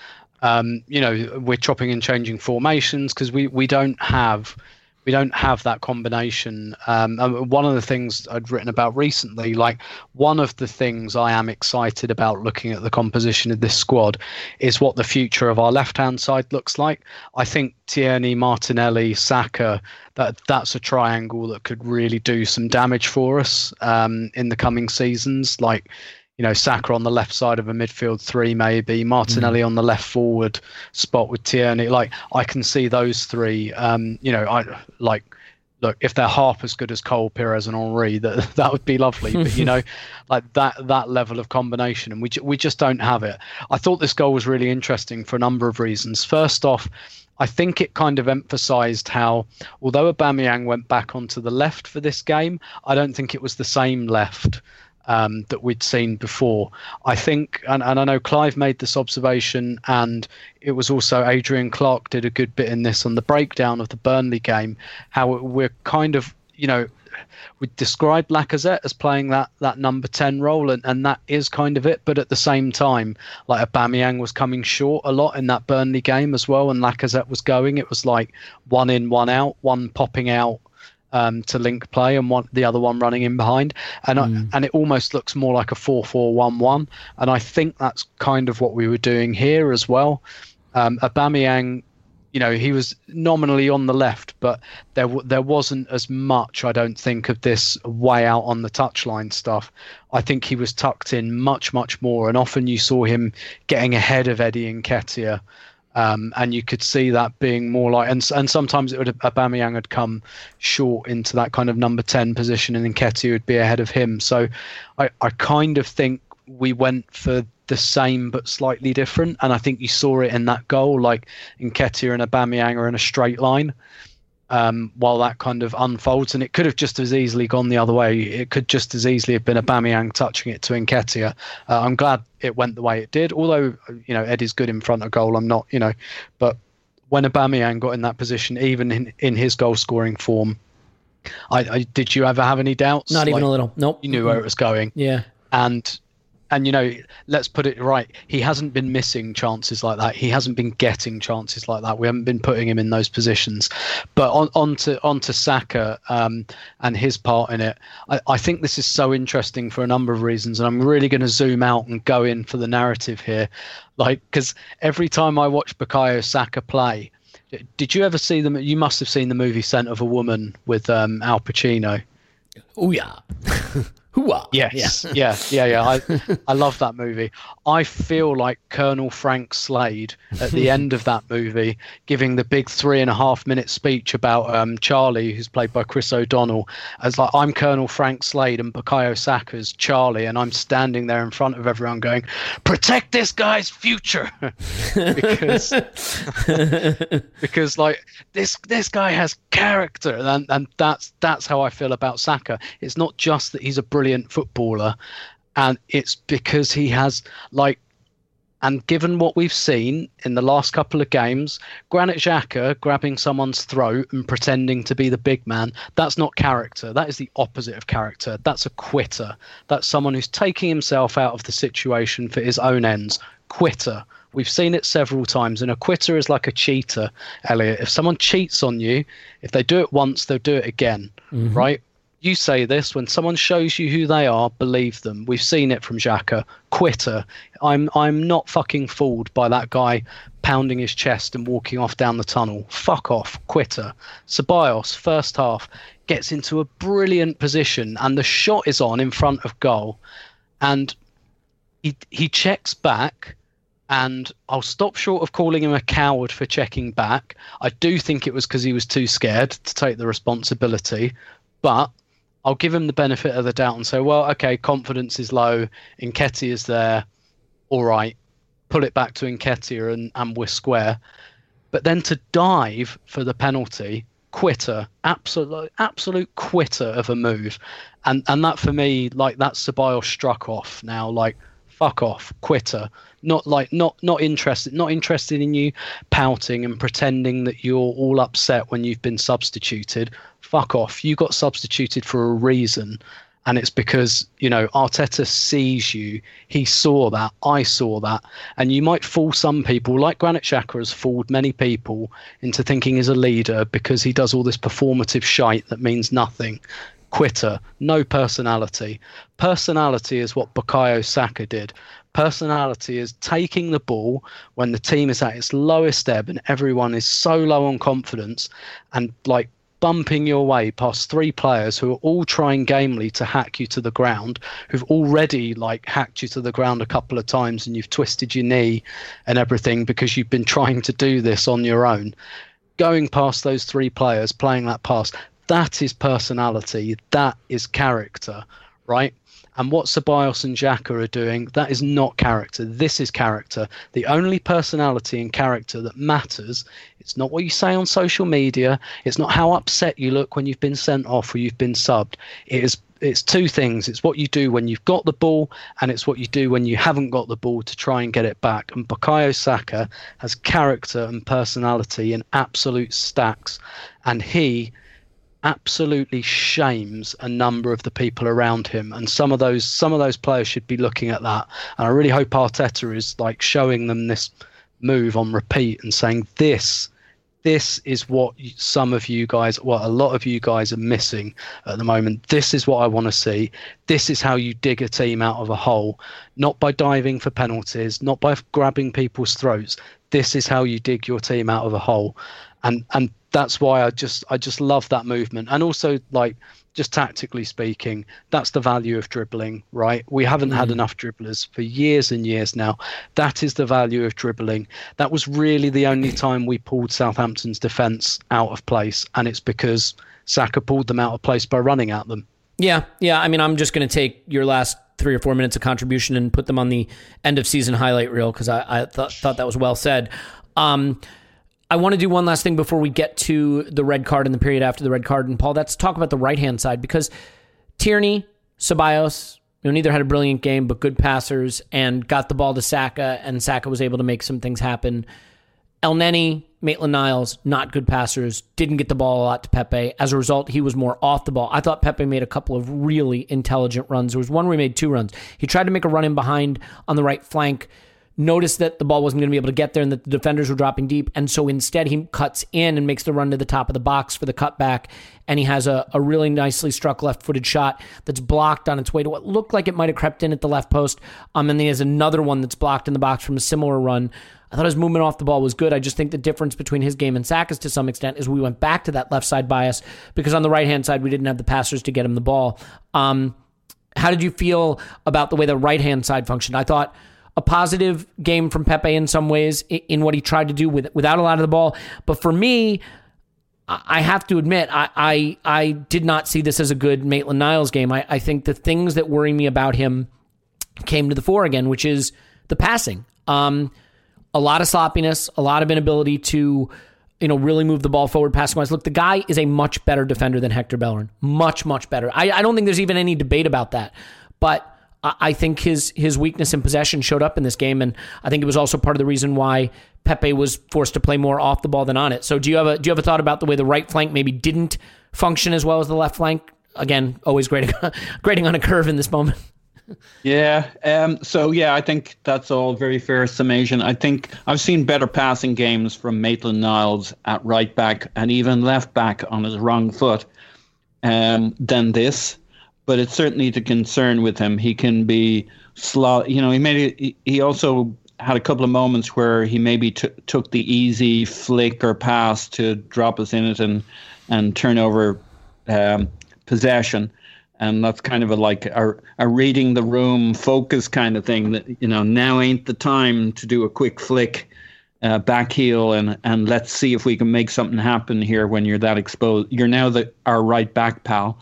Um, you know, we're chopping and changing formations because we we don't have we don't have that combination. Um, one of the things I'd written about recently, like one of the things I am excited about looking at the composition of this squad, is what the future of our left-hand side looks like. I think Tierney, Martinelli, Saka, that that's a triangle that could really do some damage for us um, in the coming seasons. Like you know, Saka on the left side of a midfield three, maybe Martinelli mm. on the left forward spot with Tierney. Like I can see those three. Um, you know, I like look if they're half as good as Cole, Pires, and Henry, that that would be lovely. but you know, like that that level of combination, and we we just don't have it. I thought this goal was really interesting for a number of reasons. First off. I think it kind of emphasised how, although Aubameyang went back onto the left for this game, I don't think it was the same left um, that we'd seen before. I think, and, and I know Clive made this observation, and it was also Adrian Clarke did a good bit in this on the breakdown of the Burnley game, how we're kind of, you know, we described Lacazette as playing that that number ten role, and, and that is kind of it. But at the same time, like Aubameyang was coming short a lot in that Burnley game as well, and Lacazette was going. It was like one in, one out, one popping out, um, to link play and one the other one running in behind, and mm. I, and it almost looks more like a four-four-one-one, and I think that's kind of what we were doing here as well. Um, Aubameyang, you know, he was nominally on the left, but there there wasn't as much, I don't think, of this way out on the touchline stuff. I think he was tucked in much much more, and often you saw him getting ahead of Eddie Nketiah. Um, and you could see that being more like, and and sometimes it would Aubameyang had come short into that kind of number ten position, and Nketiah would be ahead of him. So, I I kind of think we went for the same but slightly different, and I think you saw it in that goal. Like Nketiah and Aubameyang are in a straight line, um, while that kind of unfolds. And it could have just as easily gone the other way. It could just as easily have been Aubameyang touching it to Nketiah. Uh, I'm glad it went the way it did. Although you know Eddie's good in front of goal. I'm not, you know, but when a Aubameyang got in that position, even in in his goal scoring form. I, I, did you ever have any doubts? Not even like, a little. Nope. You knew where it was going. Yeah. And and you know, let's put it right. He hasn't been missing chances like that. He hasn't been getting chances like that. We haven't been putting him in those positions. But on, on to on to Saka um, and his part in it. I, I think this is so interesting for a number of reasons, and I'm really going to zoom out and go in for the narrative here. Like, because every time I watch Bukayo Saka play, did you ever see them? You must have seen the movie Scent of a Woman with um, Al Pacino. Oh yeah. Hooah. Yes, yeah, yeah, yeah. I, I love that movie. I feel like Colonel Frank Slade at the end of that movie, giving the big three and a half minute speech about um, Charlie, who's played by Chris O'Donnell, as like I'm Colonel Frank Slade and Bukayo Saka's Charlie, and I'm standing there in front of everyone going, "Protect this guy's future," because because like this this guy has character, and and that's that's how I feel about Saka. It's not just that he's a brilliant footballer, and it's because he has like. And given what we've seen in the last couple of games, Granit Xhaka grabbing someone's throat and pretending to be the big man, that's not character. That is the opposite of character. That's a quitter. That's someone who's taking himself out of the situation for his own ends. Quitter. We've seen it several times, and a quitter is like a cheater, Elliot. If someone cheats on you, if they do it once, they'll do it again, mm-hmm. right? You say this when someone shows you who they are, believe them. We've seen it from Xhaka. Quitter. I'm I'm not fucking fooled by that guy pounding his chest and walking off down the tunnel. Fuck off. Quitter. Ceballos, first half, gets into a brilliant position and the shot is on in front of goal. And he he checks back and I'll stop short of calling him a coward for checking back. I do think it was because he was too scared to take the responsibility, but I'll give him the benefit of the doubt and say, well, okay, confidence is low. Nketiah is there. All right, pull it back to Nketiah and, and we're square. But then to dive for the penalty, quitter, absolute absolute quitter of a move, and and that for me, like that Ceballos struck off now, like fuck off, quitter. Not like not not interested, not interested in you pouting and pretending that you're all upset when you've been substituted. Fuck off. You got substituted for a reason. And it's because, you know, Arteta sees you. He saw that. I saw that. And you might fool some people, like Granit Xhaka has fooled many people into thinking he's a leader because he does all this performative shite that means nothing quitter, no personality. Personality is what Bukayo Saka did. Personality is taking the ball when the team is at its lowest ebb and everyone is so low on confidence and like bumping your way past three players who are all trying gamely to hack you to the ground, who've already like hacked you to the ground a couple of times and you've twisted your knee and everything because you've been trying to do this on your own. Going past those three players, playing that pass, that is personality, that is character, right? And what Ceballos and Xhaka are doing, that is not character. This is character. The only personality and character that matters, it's not what you say on social media. It's not how upset you look when you've been sent off or you've been subbed. It is it's two things. It's what you do when you've got the ball, and it's what you do when you haven't got the ball to try and get it back. And Bukayo Saka has character and personality in absolute stacks, and he absolutely shames a number of the people around him. And some of those some of those players should be looking at that. And i really hope arteta is like showing them this move on repeat and saying this this is what some of you guys what a lot of you guys are missing at the moment. This is what i want to see. This is how you dig a team out of a hole. Not by diving for penalties not by grabbing people's throats. This is how you dig your team out of a hole. And and that's why I just I just love that movement. And also like just tactically speaking that's the value of dribbling right? We haven't had enough dribblers for years and years now. That is the value of dribbling. That was really the only time we pulled Southampton's defense out of place and it's because Saka pulled them out of place by running at them. Yeah, yeah. I mean, I'm just going to take your last three or four minutes of contribution and put them on the end of season highlight reel because I, I th- thought that was well said. Um, I want to do one last thing before we get to the red card and the period after the red card. And Paul, let's talk about the right hand side because Tierney, Ceballos, you know, neither had a brilliant game, but good passers and got the ball to Saka, and Saka was able to make some things happen. Elneny, Maitland Niles, not good passers, didn't get the ball a lot to Pepe. As a result, he was more off the ball. I thought Pepe made a couple of really intelligent runs. There was one where he made two runs. He tried to make a run in behind on the right flank, noticed that the ball wasn't going to be able to get there and that the defenders were dropping deep. And so instead, he cuts in and makes the run to the top of the box for the cutback. And he has a, a really nicely struck left footed shot that's blocked on its way to what looked like it might have crept in at the left post. Um, and then he has another one that's blocked in the box from a similar run. I thought his movement off the ball was good. I just think the difference between his game and Saka's to some extent is we went back to that left side bias because on the right hand side, we didn't have the passers to get him the ball. Um, How did you feel about the way the right hand side functioned? I thought a positive game from Pepe in some ways in what he tried to do with without a lot of the ball. But for me, I have to admit, I, I, I did not see this as a good Maitland Niles game. I, I think the things that worry me about him came to the fore again, which is the passing. Um, a lot of sloppiness, a lot of inability to, you know, really move the ball forward passing wise. Look, the guy is a much better defender than Hector Bellerin. Much, much better. I, I don't think there's even any debate about that. But I think his his weakness in possession showed up in this game, and I think it was also part of the reason why Pepe was forced to play more off the ball than on it. So, do you have a do you have a thought about the way the right flank maybe didn't function as well as the left flank? Again, always grading grading on a curve in this moment. Yeah. Um, so yeah, I think that's all very fair summation. I think I've seen better passing games from Maitland Niles at right back and even left back on his wrong foot um, than this but it's certainly the concern with him. He can be slow. You know, he made he also had a couple of moments where he maybe t- took the easy flick or pass to drop us in it and and turn over um, possession. And that's kind of a like a, a reading the room focus kind of thing that you know now ain't the time to do a quick flick uh, back heel and and let's see if we can make something happen here when you're that exposed. You're now the our right back pal.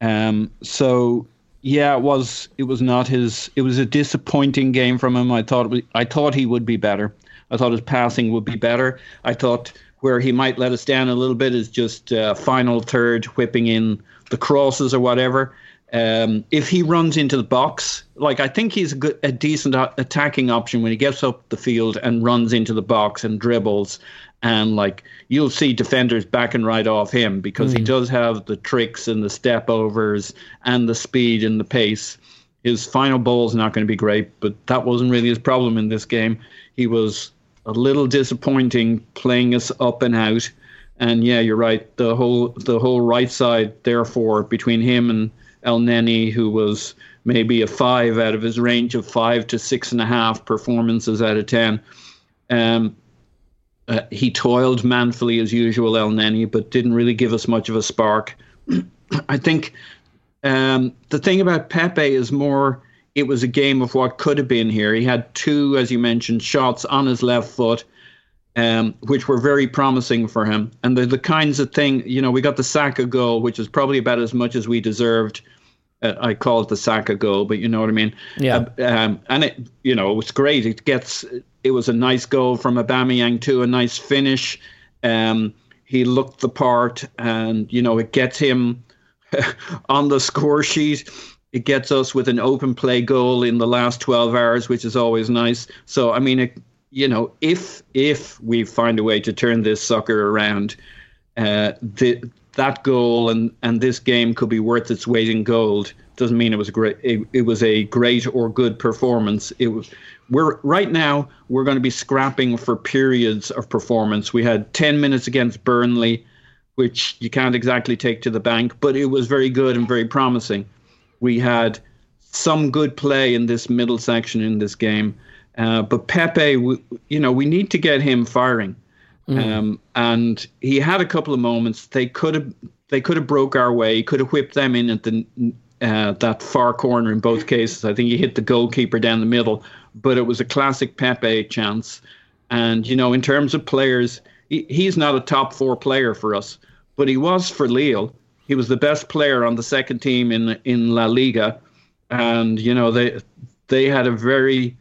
Um, so yeah, it was it was not his. It was a disappointing game from him. I thought I thought he would be better. I thought his passing would be better. I thought where he might let us down a little bit is just uh, final third, whipping in the crosses or whatever. Um, if he runs into the box, like I think he's a good, a decent attacking option when he gets up the field and runs into the box and dribbles and like you'll see defenders backing right off him because mm. he does have the tricks and the step overs and the speed and the pace. His final ball is not going to be great, but that wasn't really his problem in this game. He was a little disappointing playing us up and out. And yeah, you're right. The whole the whole right side, therefore, between him and Elneny, who was maybe a five out of his range of five to six and a half performances out of ten. Um, uh, he toiled manfully as usual, Elneny, but didn't really give us much of a spark. I think um, the thing about Pepe is more it was a game of what could have been here. He had two, as you mentioned, shots on his left foot, um, which were very promising for him. And they're the kinds of thing, you know, we got the Saka goal, which is probably about as much as we deserved. Uh, I call it the Saka goal, but you know what I mean. Yeah. Uh, um, and it, you know, it's great. It gets it was a nice goal from Aubameyang too, a nice finish. Um, he looked the part, and you know it gets him on the score sheet. It gets us with an open play goal in the last 12 hours, which is always nice. So I mean, it, you know, if if we find a way to turn this sucker around, uh, the, that goal and and this game could be worth its weight in gold. Doesn't mean it was a great. It, it was a great or good performance. It was we're right now we're going to be scrapping for periods of performance. We had 10 minutes against Burnley, which you can't exactly take to the bank, but it was very good and very promising. We had some good play in this middle section in this game, uh, but Pepe, we, you know, we need to get him firing. Mm. Um, and he had a couple of moments. They could have they could have broke our way. Could have whipped them in at the uh, that far corner in both cases. I think he hit the goalkeeper down the middle, but it was a classic Pepe chance. And, you know, in terms of players, he, he's not a top four player for us, but he was for Lille. He was the best player on the second team in in La Liga, and you know they they had a very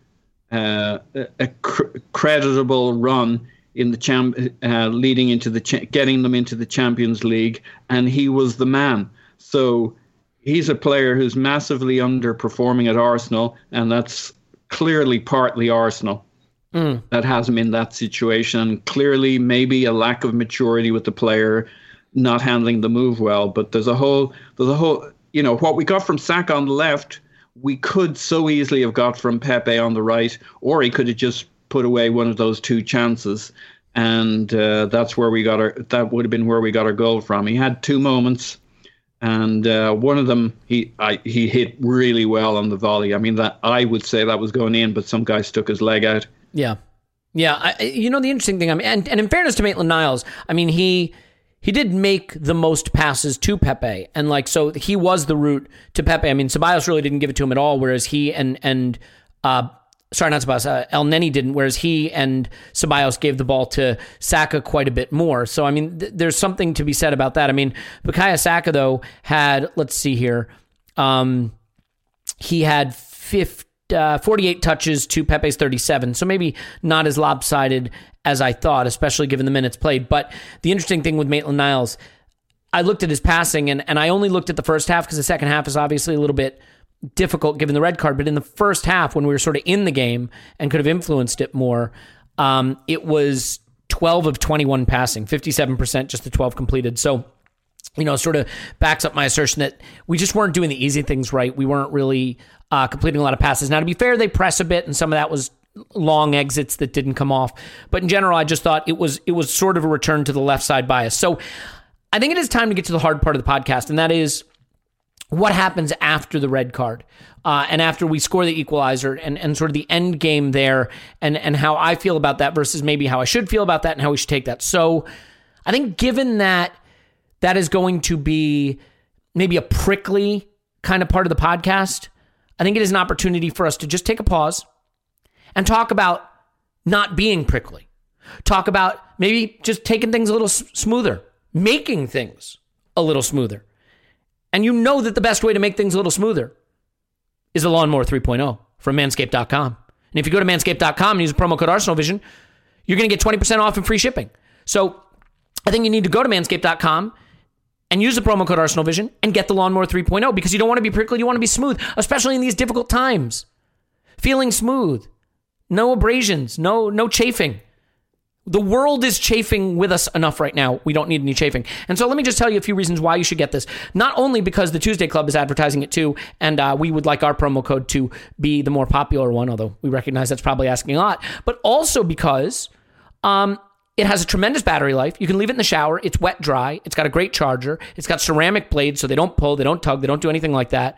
uh, a cr- creditable run in the champ uh, leading into the cha- getting them into the Champions League, and he was the man. So he's a player who's massively underperforming at Arsenal, and that's clearly partly Arsenal mm. that has him in that situation. Clearly, maybe a lack of maturity with the player, not handling the move well. But there's a whole, there's a whole, you know, what we got from Saka on the left, we could so easily have got from Pepe on the right, or he could have just put away one of those two chances. And uh, that's where we got our. That would have been where we got our goal from. He had two moments and uh, one of them he I, he hit really well on the volley. I mean that I would say that was going in, but some guy stuck his leg out. Yeah, yeah. I, you know the interesting thing. I mean, and, and in fairness to Maitland Niles, I mean he he did make the most passes to Pepe, and like so he was the route to Pepe. I mean, Ceballos really didn't give it to him at all, whereas he and and uh, sorry, not Ceballos, uh, Elneny didn't, whereas he and Ceballos gave the ball to Saka quite a bit more. So I mean, th- there's something to be said about that. I mean, Bukayo Saka though had let's see here, um, he had 50, uh, 48 touches to Pepe's 37, so maybe not as lopsided as I thought, especially given the minutes played. But the interesting thing with Maitland Niles, I looked at his passing and, and I only looked at the first half because the second half is obviously a little bit difficult given the red card. But in the first half, when we were sort of in the game and could have influenced it more, um, it was 12 of 21 passing, 57%, just the 12 completed. So, you know, sort of backs up my assertion that we just weren't doing the easy things right. We weren't really uh, completing a lot of passes. Now, to be fair, they press a bit, and some of that was long exits that didn't come off. But in general, I just thought it was it was sort of a return to the left side bias. So I think it is time to get to the hard part of the podcast, and that is what happens after the red card uh, and after we score the equalizer and, and sort of the end game there and, and how I feel about that versus maybe how I should feel about that and how we should take that. So I think given that that is going to be maybe a prickly kind of part of the podcast, I think it is an opportunity for us to just take a pause and talk about not being prickly. Talk about maybe just taking things a little s- smoother, making things a little smoother. And you know that the best way to make things a little smoother is the Lawnmower 3.0 from manscaped.com. And if you go to manscaped.com and use promo code ArsenalVision, you're going to get 20% off and free shipping. So I think you need to go to manscaped.com and use the promo code ArsenalVision and get the Lawnmower 3.0 because you don't want to be prickly, you want to be smooth, especially in these difficult times. Feeling smooth, no abrasions, no no chafing. The world is chafing with us enough right now. We don't need any chafing. And so let me just tell you a few reasons why you should get this. Not only because the Tuesday Club is advertising it too, and uh, we would like our promo code to be the more popular one, although we recognize that's probably asking a lot, but also because um, it has a tremendous battery life. You can leave it in the shower. It's wet dry. It's got a great charger. It's got ceramic blades so they don't pull, they don't tug, they don't do anything like that.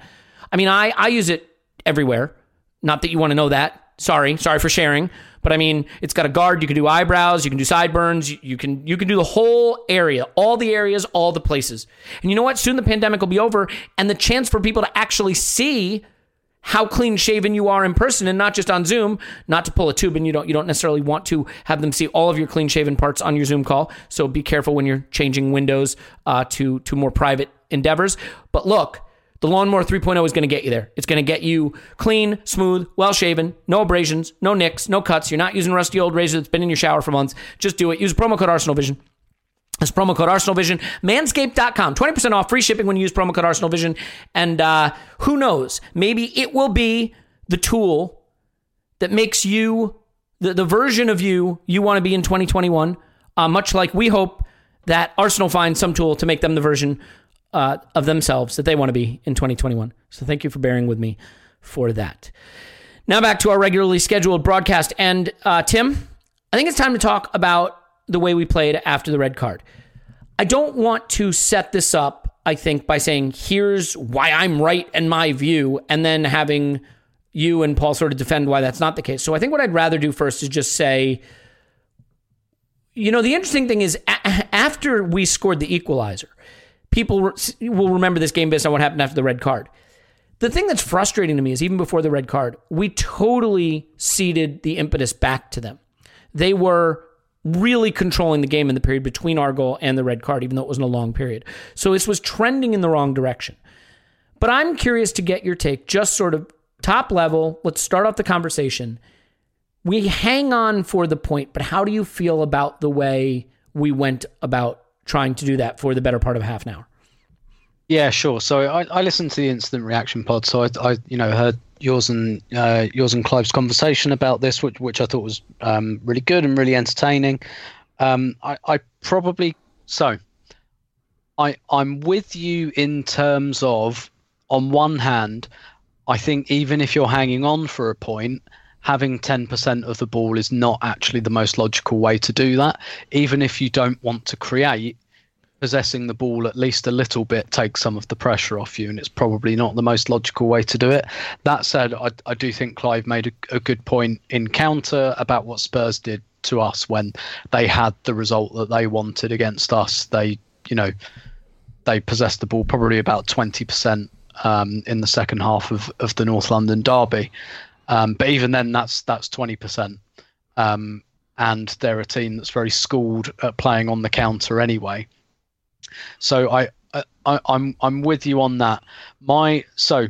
I mean, I, I use it everywhere. Not that you want to know that. Sorry, sorry for sharing. But I mean, it's got a guard. You can do eyebrows. You can do sideburns. You, you can you can do the whole area, all the areas, all the places. And you know what? Soon the pandemic will be over, and the chance for people to actually see how clean shaven you are in person and not just on Zoom. Not to pull a tube, and you don't you don't necessarily want to have them see all of your clean shaven parts on your Zoom call. So be careful when you're changing windows uh, to to more private endeavors. But look. The Lawnmower 3.0 is going to get you there. It's going to get you clean, smooth, well shaven, no abrasions, no nicks, no cuts. You're not using rusty old razor that's been in your shower for months. Just do it. Use promo code Arsenal Vision. That's promo code Arsenal Vision. Manscaped.com. 20% off free shipping when you use promo code Arsenal Vision. And uh, who knows? Maybe it will be the tool that makes you the, the version of you you want to be in 2021. Uh, much like we hope that Arsenal finds some tool to make them the version uh, of themselves that they want to be in 2021. So thank you for bearing with me for that. Now back to our regularly scheduled broadcast. And uh, Tim, I think it's time to talk about the way we played after the red card. I don't want to set this up, I think, by saying, here's why I'm right and my view, and then having you and Paul sort of defend why that's not the case. So I think what I'd rather do first is just say, you know, the interesting thing is a- after we scored the equalizer, people re- will remember this game based on what happened after the red card. The thing that's frustrating to me is even before the red card, we totally ceded the impetus back to them. They were really controlling the game in the period between our goal and the red card, even though it wasn't a long period. So this was trending in the wrong direction. But I'm curious to get your take, just sort of top level. Let's start off the conversation. We hang on for the point, but how do you feel about the way we went about trying to do that for the better part of half an hour? Yeah, sure. So I, I listened to the instant reaction pod, so I, I you know heard yours and uh, yours and Clive's conversation about this, which which I thought was um, really good and really entertaining. Um, I, I probably so I I'm with you in terms of on one hand, I think even if you're hanging on for a point, having 10% of the ball is not actually the most logical way to do that. Even if you don't want to create, possessing the ball at least a little bit takes some of the pressure off you, and it's probably not the most logical way to do it. That said, I, I do think Clive made a, a good point in counter about what Spurs did to us when they had the result that they wanted against us. They you know they possessed the ball probably about 20% um, in the second half of, of the North London derby. Um, but even then, that's that's 20%. Um, and they're a team that's very schooled at playing on the counter anyway. So I, I I'm I'm with you on that. My so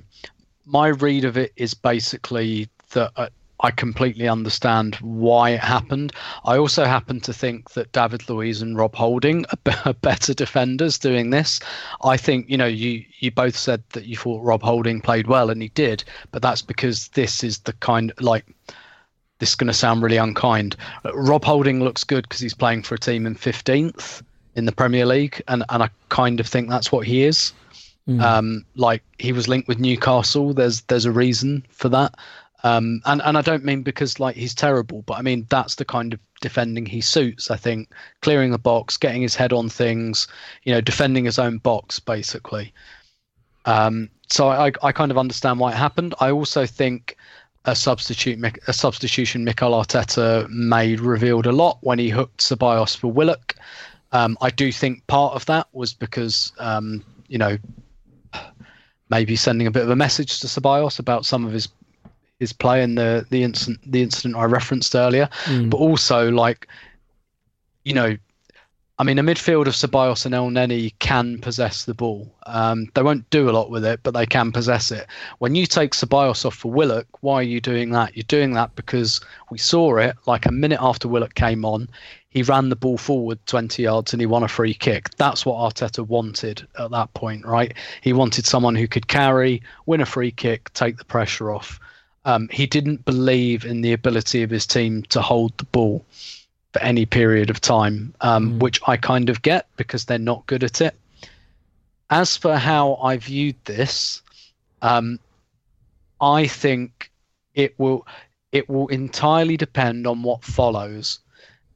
my read of it is basically that uh, I completely understand why it happened. I also happen to think that David Luiz and Rob Holding are better defenders doing this. I think you know you you both said that you thought Rob Holding played well, and he did, but that's because this is the kind like this is going to sound really unkind. Rob Holding looks good because he's playing for a team in 15th in the Premier League, and and I kind of think that's what he is. Mm. Um, like he was linked with Newcastle. There's there's a reason for that. Um, and and I don't mean because like he's terrible, but I mean that's the kind of defending he suits. I think clearing the box, getting his head on things, you know, defending his own box basically. Um, so I I kind of understand why it happened. I also think a substitute a substitution Mikel Arteta made revealed a lot when he hooked Ceballos for Willock. Um, I do think part of that was because um, you know maybe sending a bit of a message to Ceballos about some of his his play and the the incident the incident I referenced earlier, mm. but also like you know. I mean, a midfield of Ceballos and Elneny can possess the ball. Um, they won't do a lot with it, but they can possess it. When you take Ceballos off for Willock, why are you doing that? You're doing that because we saw it like a minute after Willock came on he ran the ball forward 20 yards and he won a free kick. That's what Arteta wanted at that point, right? He wanted someone who could carry, win a free kick, take the pressure off. Um, he didn't believe in the ability of his team to hold the ball for any period of time, um, mm. which I kind of get because they're not good at it. As for how I viewed this, um, I think it will it will entirely depend on what follows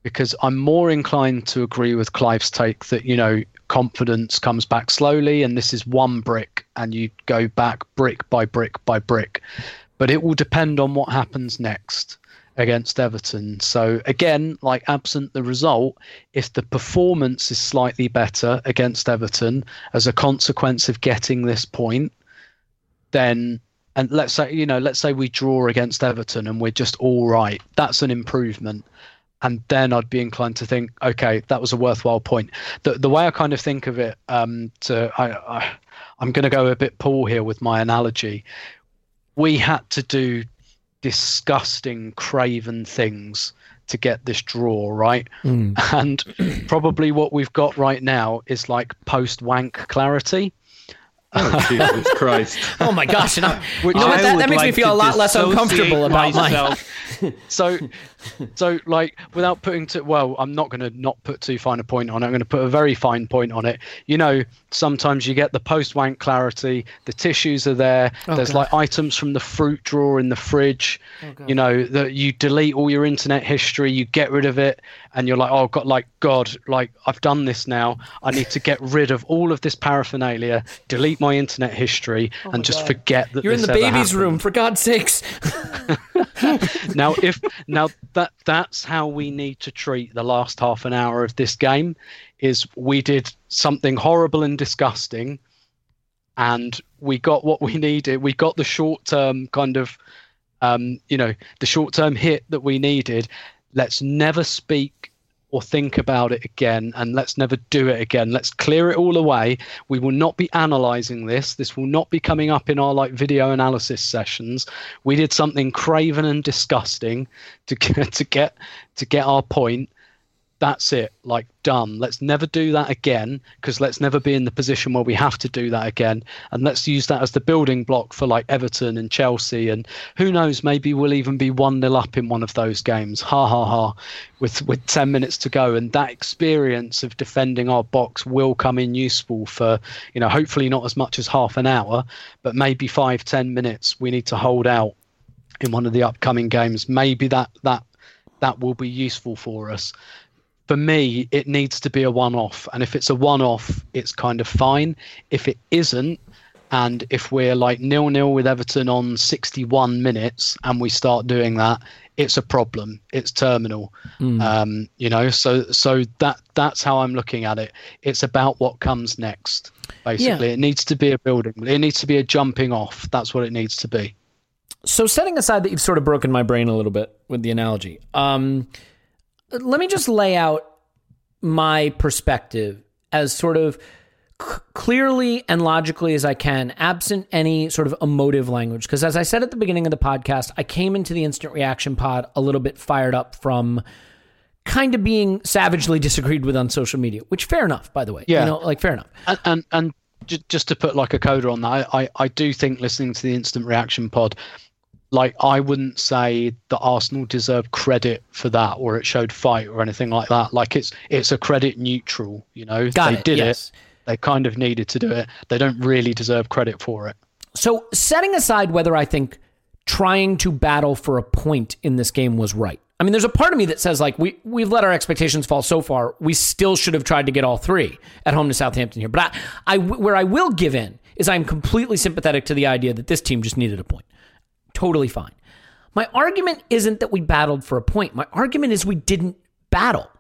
because I'm more inclined to agree with Clive's take that, you know, confidence comes back slowly and this is one brick and you go back brick by brick by brick. But it will depend on what happens next against Everton. So again, like absent the result, if the performance is slightly better against Everton as a consequence of getting this point, then and let's say you know let's say we draw against Everton and we're just all right. That's an improvement and then I'd be inclined to think, okay, that was a worthwhile point. The the way I kind of think of it, um, to I, I I'm going to go a bit Paul here with my analogy. We had to do disgusting, craven things to get this draw right, mm. and probably what we've got right now is like post wank clarity. Oh, Jesus Christ. oh my gosh. And I, you know what, that, that makes like me feel a lot less uncomfortable about myself. my so so like without putting to well i'm not going to not put too fine a point on it i'm going to put a very fine point on it you know sometimes you get the post wank clarity the tissues are there oh, there's God. like items from the fruit drawer in the fridge oh, you know that you delete all your internet history you get rid of it and you're like oh god like god like i've done this now i need to get rid of all of this paraphernalia delete my internet history oh and just God. forget that you're in the baby's happened. room for god's sakes now if now that that's how we need to treat the last half an hour of this game is we did something horrible and disgusting and we got what we needed we got the short term kind of um, you know the short term hit that we needed let's never speak or think about it again and let's never do it again. Let's clear it all away. We will not be analyzing this. This will not be coming up in our like video analysis sessions. We did something craven and disgusting to get to get to get our point that's it like done. Let's never do that again because let's never be in the position where we have to do that again. And let's use that as the building block for like everton and chelsea and who knows maybe we'll even be 1-0 up in one of those games. Ha ha ha. With with 10 minutes to go and that experience of defending our box will come in useful for you know hopefully not as much as half an hour but maybe five ten minutes we need to hold out in one of the upcoming games. Maybe that that that will be useful for us for me, it needs to be a one off. And if it's a one off, it's kind of fine. If it isn't, and if we're like nil nil with Everton on 61 minutes and we start doing that, it's a problem. It's terminal. Mm. Um, you know, so so that that's how I'm looking at it. It's about what comes next. Basically, Yeah. it needs to be a building. It needs to be a jumping off. That's what it needs to be. So, setting aside that you've sort of broken my brain a little bit with the analogy, um, let me just lay out my perspective as sort of c- clearly and logically as I can, absent any sort of emotive language. Because, as I said at the beginning of the podcast, I came into the instant reaction pod a little bit fired up from kind of being savagely disagreed with on social media, which fair enough, by the way. Yeah. You know, like fair enough. And and, and just to put like a coda on that, I, I I do think listening to the instant reaction pod. Like I wouldn't say that Arsenal deserve credit for that, or it showed fight, or anything like that. Like it's it's a credit neutral. You know, Got they it, did yes. it. They kind of needed to do it. They don't really deserve credit for it. So, setting aside whether I think trying to battle for a point in this game was right. I mean, there's a part of me that says like we we've let our expectations fall so far. We still should have tried to get all three at home to Southampton here. But I, I where I will give in is I'm completely sympathetic to the idea that this team just needed a point. Totally fine. My argument isn't that we battled for a point. My argument is we didn't battle.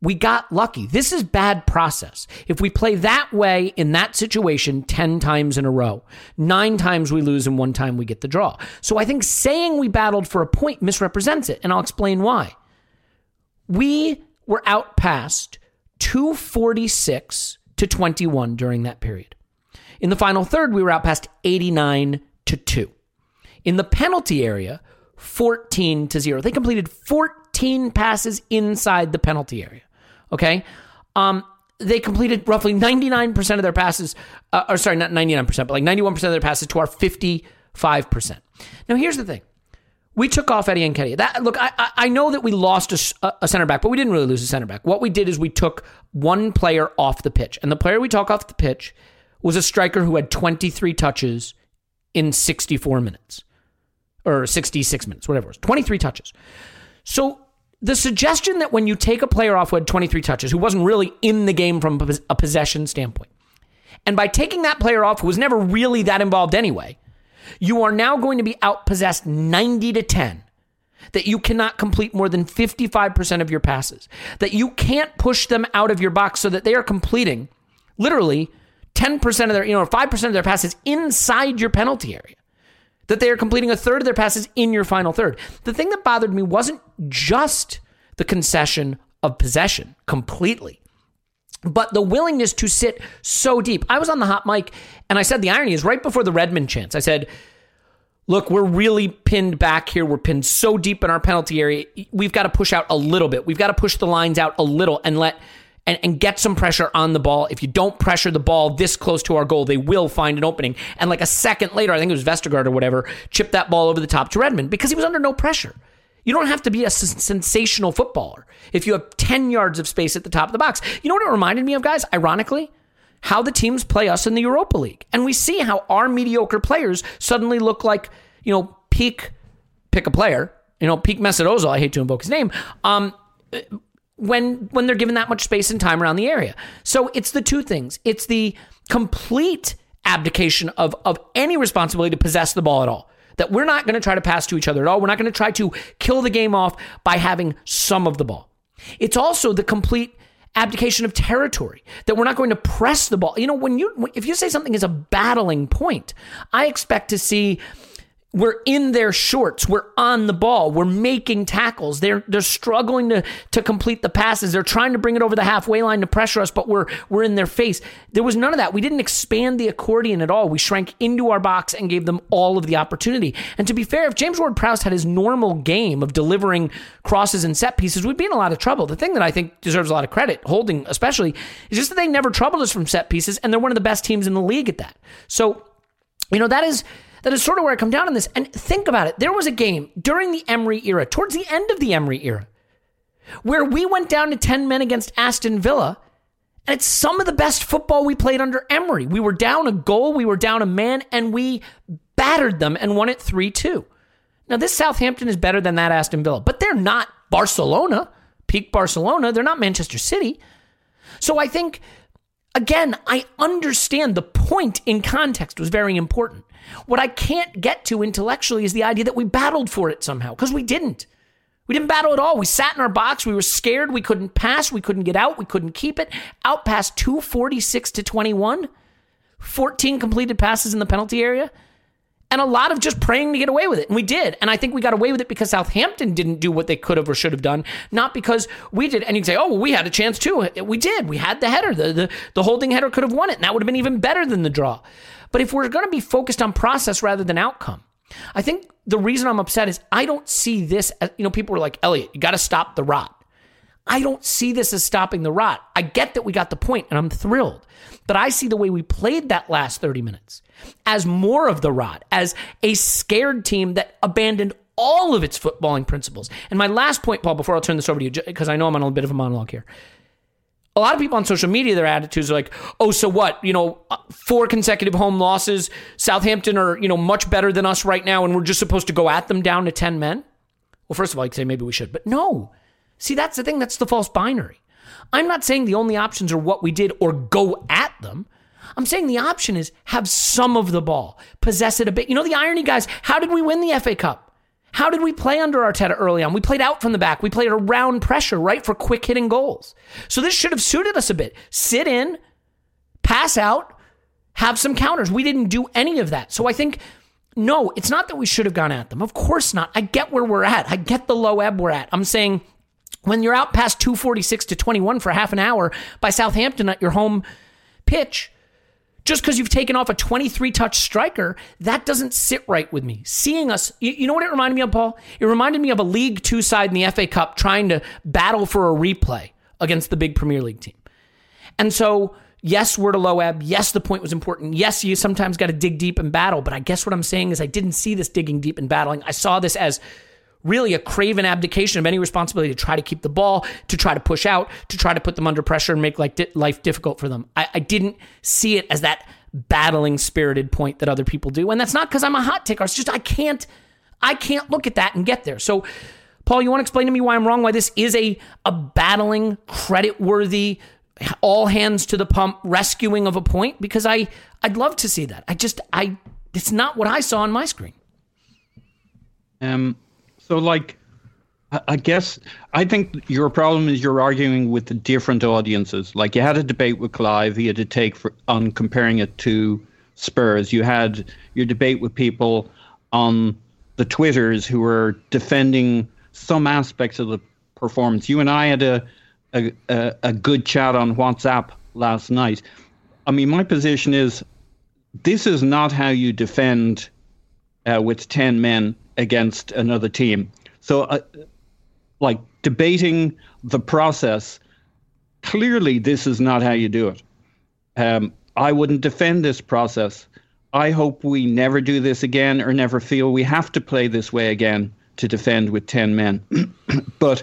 We got lucky. This is bad process. If we play that way in that situation 10 times in a row, nine times we lose and one time we get the draw. So I think saying we battled for a point misrepresents it, and I'll explain why. We were out past 246 to 21 during that period. In the final third, we were out past 89 to 2. In the penalty area, 14 to 0. They completed 14 passes inside the penalty area. Okay? Um, they completed roughly 99% of their passes, uh, or sorry, not 99%, but like 91% of their passes to our 55%. Now, here's the thing. We took off Eddie Nketiah. That look, I, I I know that we lost a center back, but we didn't really lose a center back. What we did is we took one player off the pitch, and the player we took off the pitch was a striker who had 23 touches in 64 minutes or 66 minutes, whatever it was, 23 touches. So the suggestion that when you take a player off who had 23 touches, who wasn't really in the game from a possession standpoint, and by taking that player off who was never really that involved anyway, you are now going to be outpossessed 90 to 10. That you cannot complete more than 55% of your passes. That you can't push them out of your box so that they are completing literally 10% of their, you know, 5% of their passes inside your penalty area that they are completing a third of their passes in your final third. The thing that bothered me wasn't just the concession of possession completely, but the willingness to sit so deep. I was on the hot mic and I said the irony is right before the Redmond chance. I said, Look, we're really pinned back here. We're pinned so deep in our penalty area. We've got to push out a little bit. We've got to push the lines out a little and let and, and get some pressure on the ball. If you don't pressure the ball this close to our goal, they will find an opening. And like a second later, I think it was Vestergaard or whatever, chipped that ball over the top to Redmond because he was under no pressure. You don't have to be a sensational footballer if you have 10 yards of space at the top of the box. You know what it reminded me of, guys? Ironically, how the teams play us in the Europa League. And we see how our mediocre players suddenly look like, you know, peak, pick a player, you know, peak Mesut Ozil, I hate to invoke his name, um, when when they're given that much space and time around the area. So it's the two things. It's the complete abdication of of any responsibility to possess the ball at all. That we're not going to try to pass to each other at all. We're not going to try to kill the game off by having some of the ball. It's also the complete abdication of territory that we're not going to press the ball. You know, when you if you say something is a battling point, I expect to see we're in their shorts. We're on the ball. We're making tackles. They're they're struggling to to complete the passes. They're trying to bring it over the halfway line to pressure us, but we're we're in their face. There was none of that. We didn't expand the accordion at all. We shrank into our box and gave them all of the opportunity. And to be fair, if James Ward-Prowse had his normal game of delivering crosses and set pieces, we'd be in a lot of trouble. The thing that I think deserves a lot of credit, holding especially, is just that they never troubled us from set pieces, and they're one of the best teams in the league at that. So, you know, that is that is sort of where I come down on this. And think about it. There was a game during the Emery era, towards the end of the Emery era, where we went down to 10 men against Aston Villa. And it's some of the best football we played under Emery. We were down a goal, we were down a man, and we battered them and won it 3 2. Now, this Southampton is better than that Aston Villa, but they're not Barcelona, peak Barcelona. They're not Manchester City. So I think, again, I understand the point in context was very important. What I can't get to intellectually is the idea that we battled for it somehow, because we didn't. We didn't battle at all. We sat in our box. We were scared. We couldn't pass. We couldn't get out. We couldn't keep it. Out past 246 to 21. 14 completed passes in the penalty area. And a lot of just praying to get away with it. And we did. And I think we got away with it because Southampton didn't do what they could have or should have done, not because we did. And you'd say, oh, well, we had a chance too. We did. We had the header. The, the, the holding header could have won it. And that would have been even better than the draw. But if we're going to be focused on process rather than outcome, I think the reason I'm upset is I don't see this as, you know, people were like, Elliot, you got to stop the rot. I don't see this as stopping the rot. I get that we got the point and I'm thrilled. But I see the way we played that last 30 minutes as more of the rot, as a scared team that abandoned all of its footballing principles. And my last point, Paul, before I'll turn this over to you, because I know I'm on a bit of a monologue here. A lot of people on social media, their attitudes are like, oh, so what? You know, uh, four consecutive home losses. Southampton are, you know, much better than us right now, and we're just supposed to go at them down to 10 men. Well, first of all, you could say maybe we should, but no. See, that's the thing. That's the false binary. I'm not saying the only options are what we did or go at them. I'm saying the option is have some of the ball, possess it a bit. You know, the irony, guys, how did we win the FA Cup? How did we play under Arteta early on? We played out from the back. We played around pressure, right, for quick hitting goals. So this should have suited us a bit. Sit in, pass out, have some counters. We didn't do any of that. So I think, no, it's not that we should have gone at them. Of course not. I get where we're at. I get the low ebb we're at. I'm saying when you're out past 246 to 21 for half an hour by Southampton at your home pitch, just because you've taken off a 23 touch striker, that doesn't sit right with me. Seeing us, you, know what it reminded me of, Paul? It reminded me of a League Two side in the FA Cup trying to battle for a replay against the big Premier League team. And so, yes, we're to low ebb. Yes, the point was important. Yes, you sometimes got to dig deep and battle. But I guess what I'm saying is I didn't see this digging deep and battling. I saw this as really a craven abdication of any responsibility to try to keep the ball, to try to push out, to try to put them under pressure and make like life difficult for them. I, I didn't see it as that battling spirited point that other people do. And that's not because I'm a hot taker. It's just I can't I can't look at that and get there. So Paul, you want to explain to me why I'm wrong, why this is a a battling, credit worthy, all hands to the pump rescuing of a point? Because I I'd love to see that. I just I it's not what I saw on my screen. Um so, like, I guess I think your problem is you're arguing with the different audiences. Like, you had a debate with Clive, he had to take for, on comparing it to Spurs. You had your debate with people on the Twitters who were defending some aspects of the performance. You and I had a, a, a, a good chat on WhatsApp last night. I mean, my position is this is not how you defend uh, with 10 men against another team. So, uh, like debating the process, clearly this is not how you do it. Um, I wouldn't defend this process. I hope we never do this again or never feel we have to play this way again to defend with 10 men. but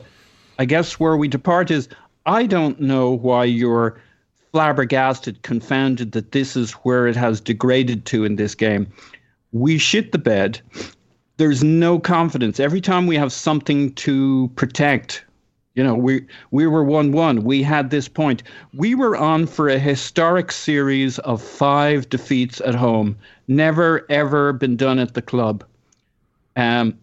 I guess where we depart is I don't know why you're flabbergasted, confounded that this is where it has degraded to in this game. We shit the bed there's no confidence. Every time we have something to protect, you know, we we were one one. We had this point. We were on for a historic series of five defeats at home. Never ever been done at the club. Um,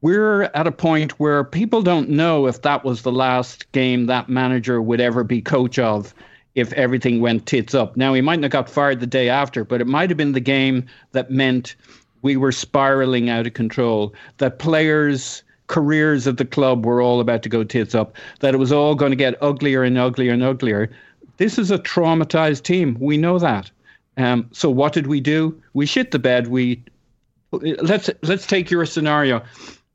we're at a point where people don't know if that was the last game that manager would ever be coach of if everything went tits up. Now, he might not have got fired the day after, but it might have been the game that meant we were spiraling out of control, that players' careers at the club were all about to go tits up, that it was all going to get uglier and uglier and uglier. This is a traumatized team. We know that. Um, so what did we do? We shit the bed. We let's let's take your scenario.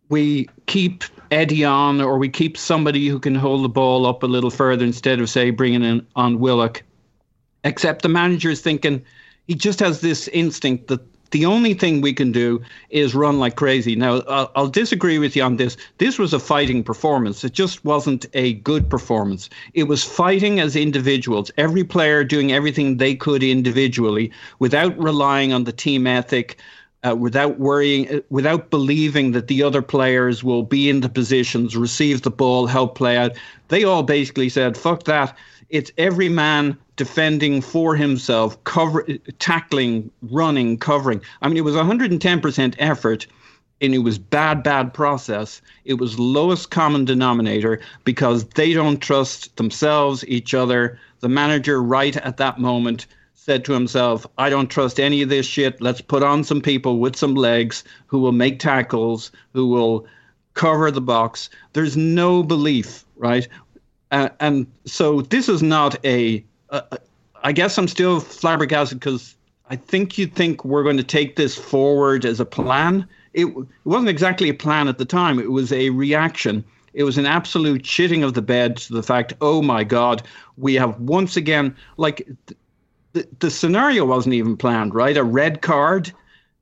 We keep Eddie on, or we keep somebody who can hold the ball up a little further instead of say bringing in on Willock. Except the manager is thinking he just has this instinct that the only thing we can do is run like crazy. Now, I'll, I'll, disagree with you on this. This was a fighting performance. It just wasn't a good performance. It was fighting as individuals, every player doing everything they could individually without relying on the team ethic. Uh, without worrying, uh, without believing that the other players will be in the positions, receive the ball, help play out. They all basically said, fuck that. It's every man defending for himself, cover, tackling, running, covering. I mean, it was 110% effort and it was bad, bad process. It was lowest common denominator because they don't trust themselves, each other. The manager, right at that moment, said to himself, I don't trust any of this shit. Let's put on some people with some legs who will make tackles, who will cover the box. There's no belief, right? Uh, and so this is not a. Uh, I guess I'm still flabbergasted because I think you think we're going to take this forward as a plan. It, it wasn't exactly a plan at the time, it was a reaction. It was an absolute shitting of the bed to the fact, oh my God, we have once again, like, the, the scenario wasn't even planned, right? A red card.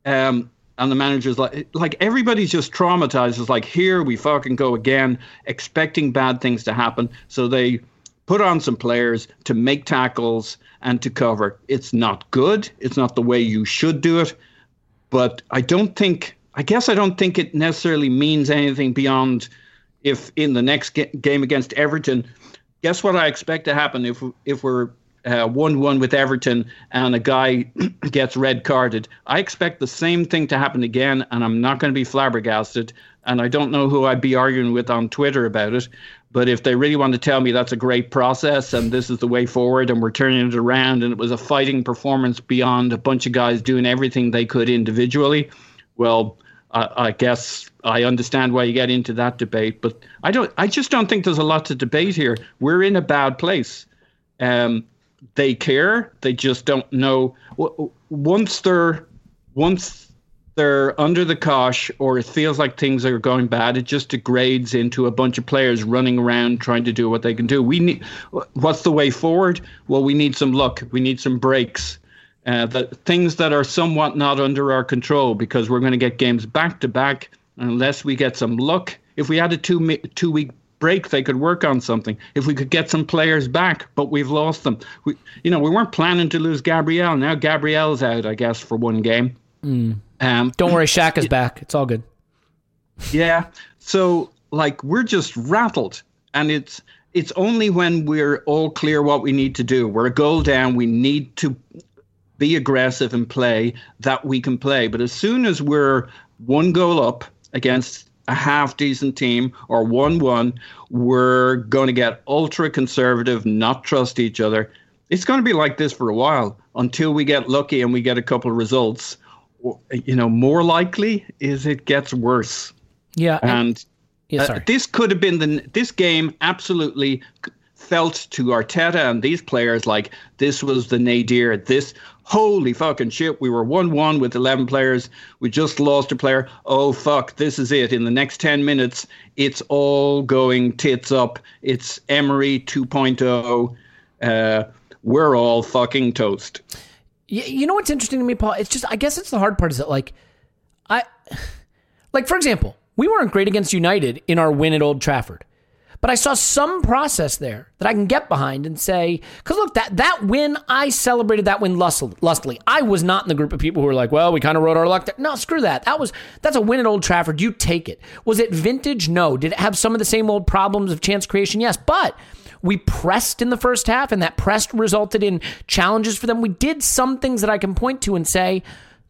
Um, and the manager's like, like everybody's just traumatized. It's like, here we fucking go again, expecting bad things to happen. So they put on some players to make tackles and to cover. It's not good. It's not the way you should do it. But I don't think, I guess I don't think it necessarily means anything beyond if in the next game against Everton, guess what I expect to happen if if we're uh, one one with Everton and a guy gets red carded. I expect the same thing to happen again, and I'm not going to be flabbergasted. And I don't know who I'd be arguing with on Twitter about it. But if they really want to tell me that's a great process and this is the way forward and we're turning it around and it was a fighting performance beyond a bunch of guys doing everything they could individually, well, I, I guess I understand why you get into that debate. But I don't. I just don't think there's a lot to debate here. We're in a bad place. Um, they care. They just don't know. Once they're once they're under the cosh or it feels like things are going bad, it just degrades into a bunch of players running around trying to do what they can do. We need what's the way forward? Well, we need some luck. We need some breaks. Uh, things that are somewhat not under our control because we're going to get games back to back unless we get some luck. If we had a two two week break, they could work on something. If we could get some players back, but we've lost them. We, you know, we weren't planning to lose Gabriel. Now Gabriel's out, I guess, for one game. Mm. Um, Don't worry, Shaq is back. It's all good. Yeah. So, like, we're just rattled, and it's it's only when we're all clear what we need to do. We're a goal down. We need to be aggressive and play that we can play. But as soon as we're one goal up against a half decent team or 1 1, we're going to get ultra conservative, not trust each other. It's going to be like this for a while until we get lucky and we get a couple of results. You know, more likely is it gets worse. Yeah. And yeah, uh, this could have been the this game absolutely felt to Arteta and these players like this was the nadir. This holy fucking shit, we were 1 1 with 11 players. We just lost a player. Oh, fuck, this is it. In the next 10 minutes, it's all going tits up. It's Emery 2.0. Uh, we're all fucking toast. You know what's interesting to me, Paul? It's just, I guess it's the hard part is that, like, I, like, for example, we weren't great against United in our win at Old Trafford. But I saw some process there that I can get behind and say, because look, that that win, I celebrated that win lustily. I was not in the group of people who were like, well, we kind of wrote our luck. There. No, screw that. That was that's a win at Old Trafford. You take it. Was it vintage? No. Did it have some of the same old problems of chance creation? Yes, but. We pressed in the first half, and that pressed resulted in challenges for them. We did some things that I can point to and say,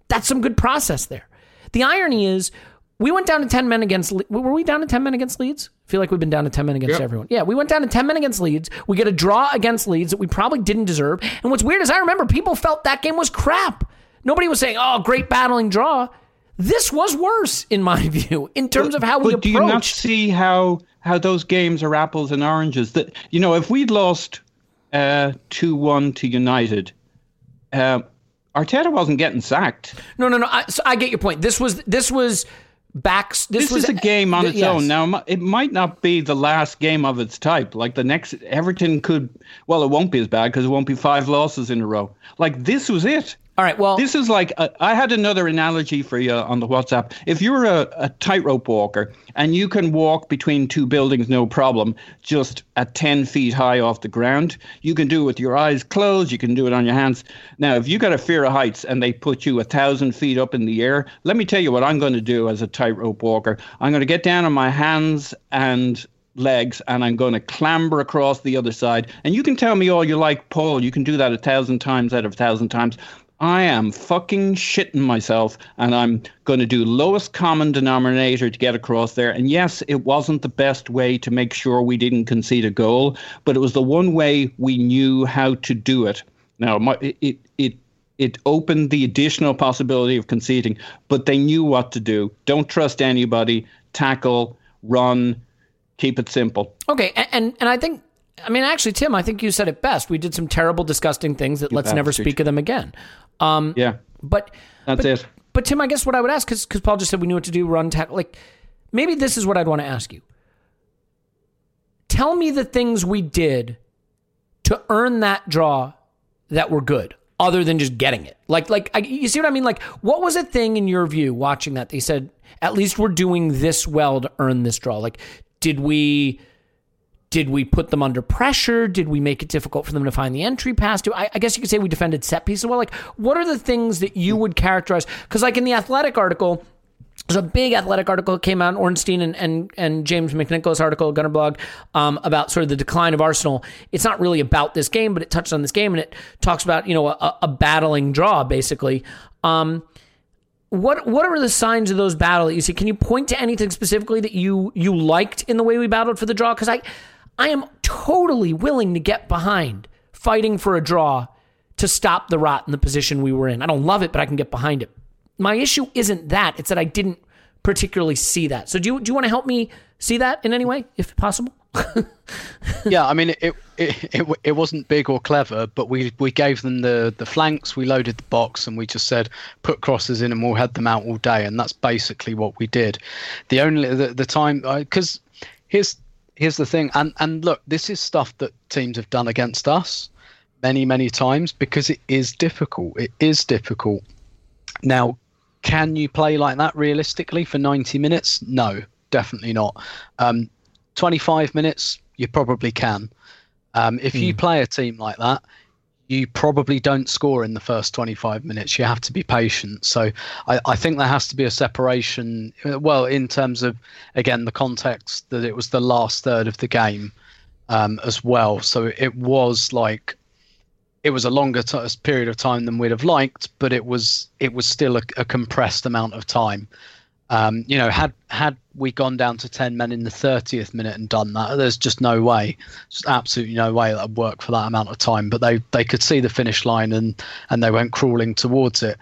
that's some good process there. The irony is, we went down to 10 men against, were we down to 10 men against Leeds? I feel like we've been down to 10 men against yep. everyone. Yeah, we went down to 10 men against Leeds. We get a draw against Leeds that we probably didn't deserve. And what's weird is I remember people felt that game was crap. Nobody was saying, oh, great battling draw. This was worse, in my view, in terms but, of how we approached. Do you not see how how those games are apples and oranges? That you know, if we'd lost uh, two uh, one to United, uh, Arteta wasn't getting sacked. No, no, no. I, so I get your point. This was this was backs. This, this was a game on its yes. own. Now it might not be the last game of its type. Like the next Everton could. Well, it won't be as bad because it won't be five losses in a row. Like this was it. All right. Well, this is like a, I had another analogy for you on the WhatsApp. If you're a, a tightrope walker and you can walk between two buildings no problem, just at 10 feet high off the ground, you can do it with your eyes closed. You can do it on your hands. Now, if you got a fear of heights and they put you a thousand feet up in the air, let me tell you what I'm going to do as a tightrope walker. I'm going to get down on my hands and legs and I'm going to clamber across the other side. And you can tell me all you like, Paul, you can do that a thousand times out of a thousand times. I am fucking shitting myself and I'm going to do lowest common denominator to get across there. And yes, it wasn't the best way to make sure we didn't concede a goal, but it was the one way we knew how to do it. Now, it, it, it opened the additional possibility of conceding, but they knew what to do. Don't trust anybody, tackle, run, keep it simple. Okay, and, and, and I think I mean, actually, Tim, I think you said it best. We did some terrible, disgusting things that you let's never speak of them again. Um, yeah. But that's but, it. But Tim, I guess what I would ask, because Paul just said we knew what to do, run, tackle. Like, maybe this is what I'd want to ask you. Tell me the things we did to earn that draw that were good, other than just getting it. Like, like I, you see what I mean? Like, what was a thing in your view watching that? They said at least we're doing this well to earn this draw. Like, did we? Did we put them under pressure? Did we make it difficult for them to find the entry pass? Do I, I guess you could say we defended set pieces well. Like, what are the things that you would characterize? Because, like in the athletic article, there's a big athletic article that came out, Ornstein and, and, and James McNicholas article, Gunnerblog, um, about sort of the decline of Arsenal. It's not really about this game, but it touches on this game and it talks about, you know, a, a battling draw, basically. Um, what what are the signs of those battles you see? Can you point to anything specifically that you you liked in the way we battled for the draw? Because I I am totally willing to get behind fighting for a draw to stop the rot in the position we were in. I don't love it, but I can get behind it. My issue isn't that; it's that I didn't particularly see that. So, do you do you want to help me see that in any way, if possible? yeah, I mean, it, it it it wasn't big or clever, but we we gave them the the flanks, we loaded the box, and we just said put crosses in, and we'll head them out all day, and that's basically what we did. The only the, the time because here's here's the thing, and and look, this is stuff that teams have done against us many many times because it is difficult. It is difficult. Now, can you play like that realistically for 90 minutes? No, definitely not. Um, 25 minutes, you probably can. Um, if you hmm. play a team like that, you probably don't score in the first 25 minutes. You have to be patient. So I, I, think there has to be a separation. Well, in terms of, again, the context that it was the last third of the game um, as well. So it was like, it was a longer t- period of time than we'd have liked, but it was it was still a, a compressed amount of time. Um, you know, had had we gone down to ten men in the thirtieth minute and done that, there's just no way, just absolutely no way that would work for that amount of time. But they they could see the finish line and and they went crawling towards it.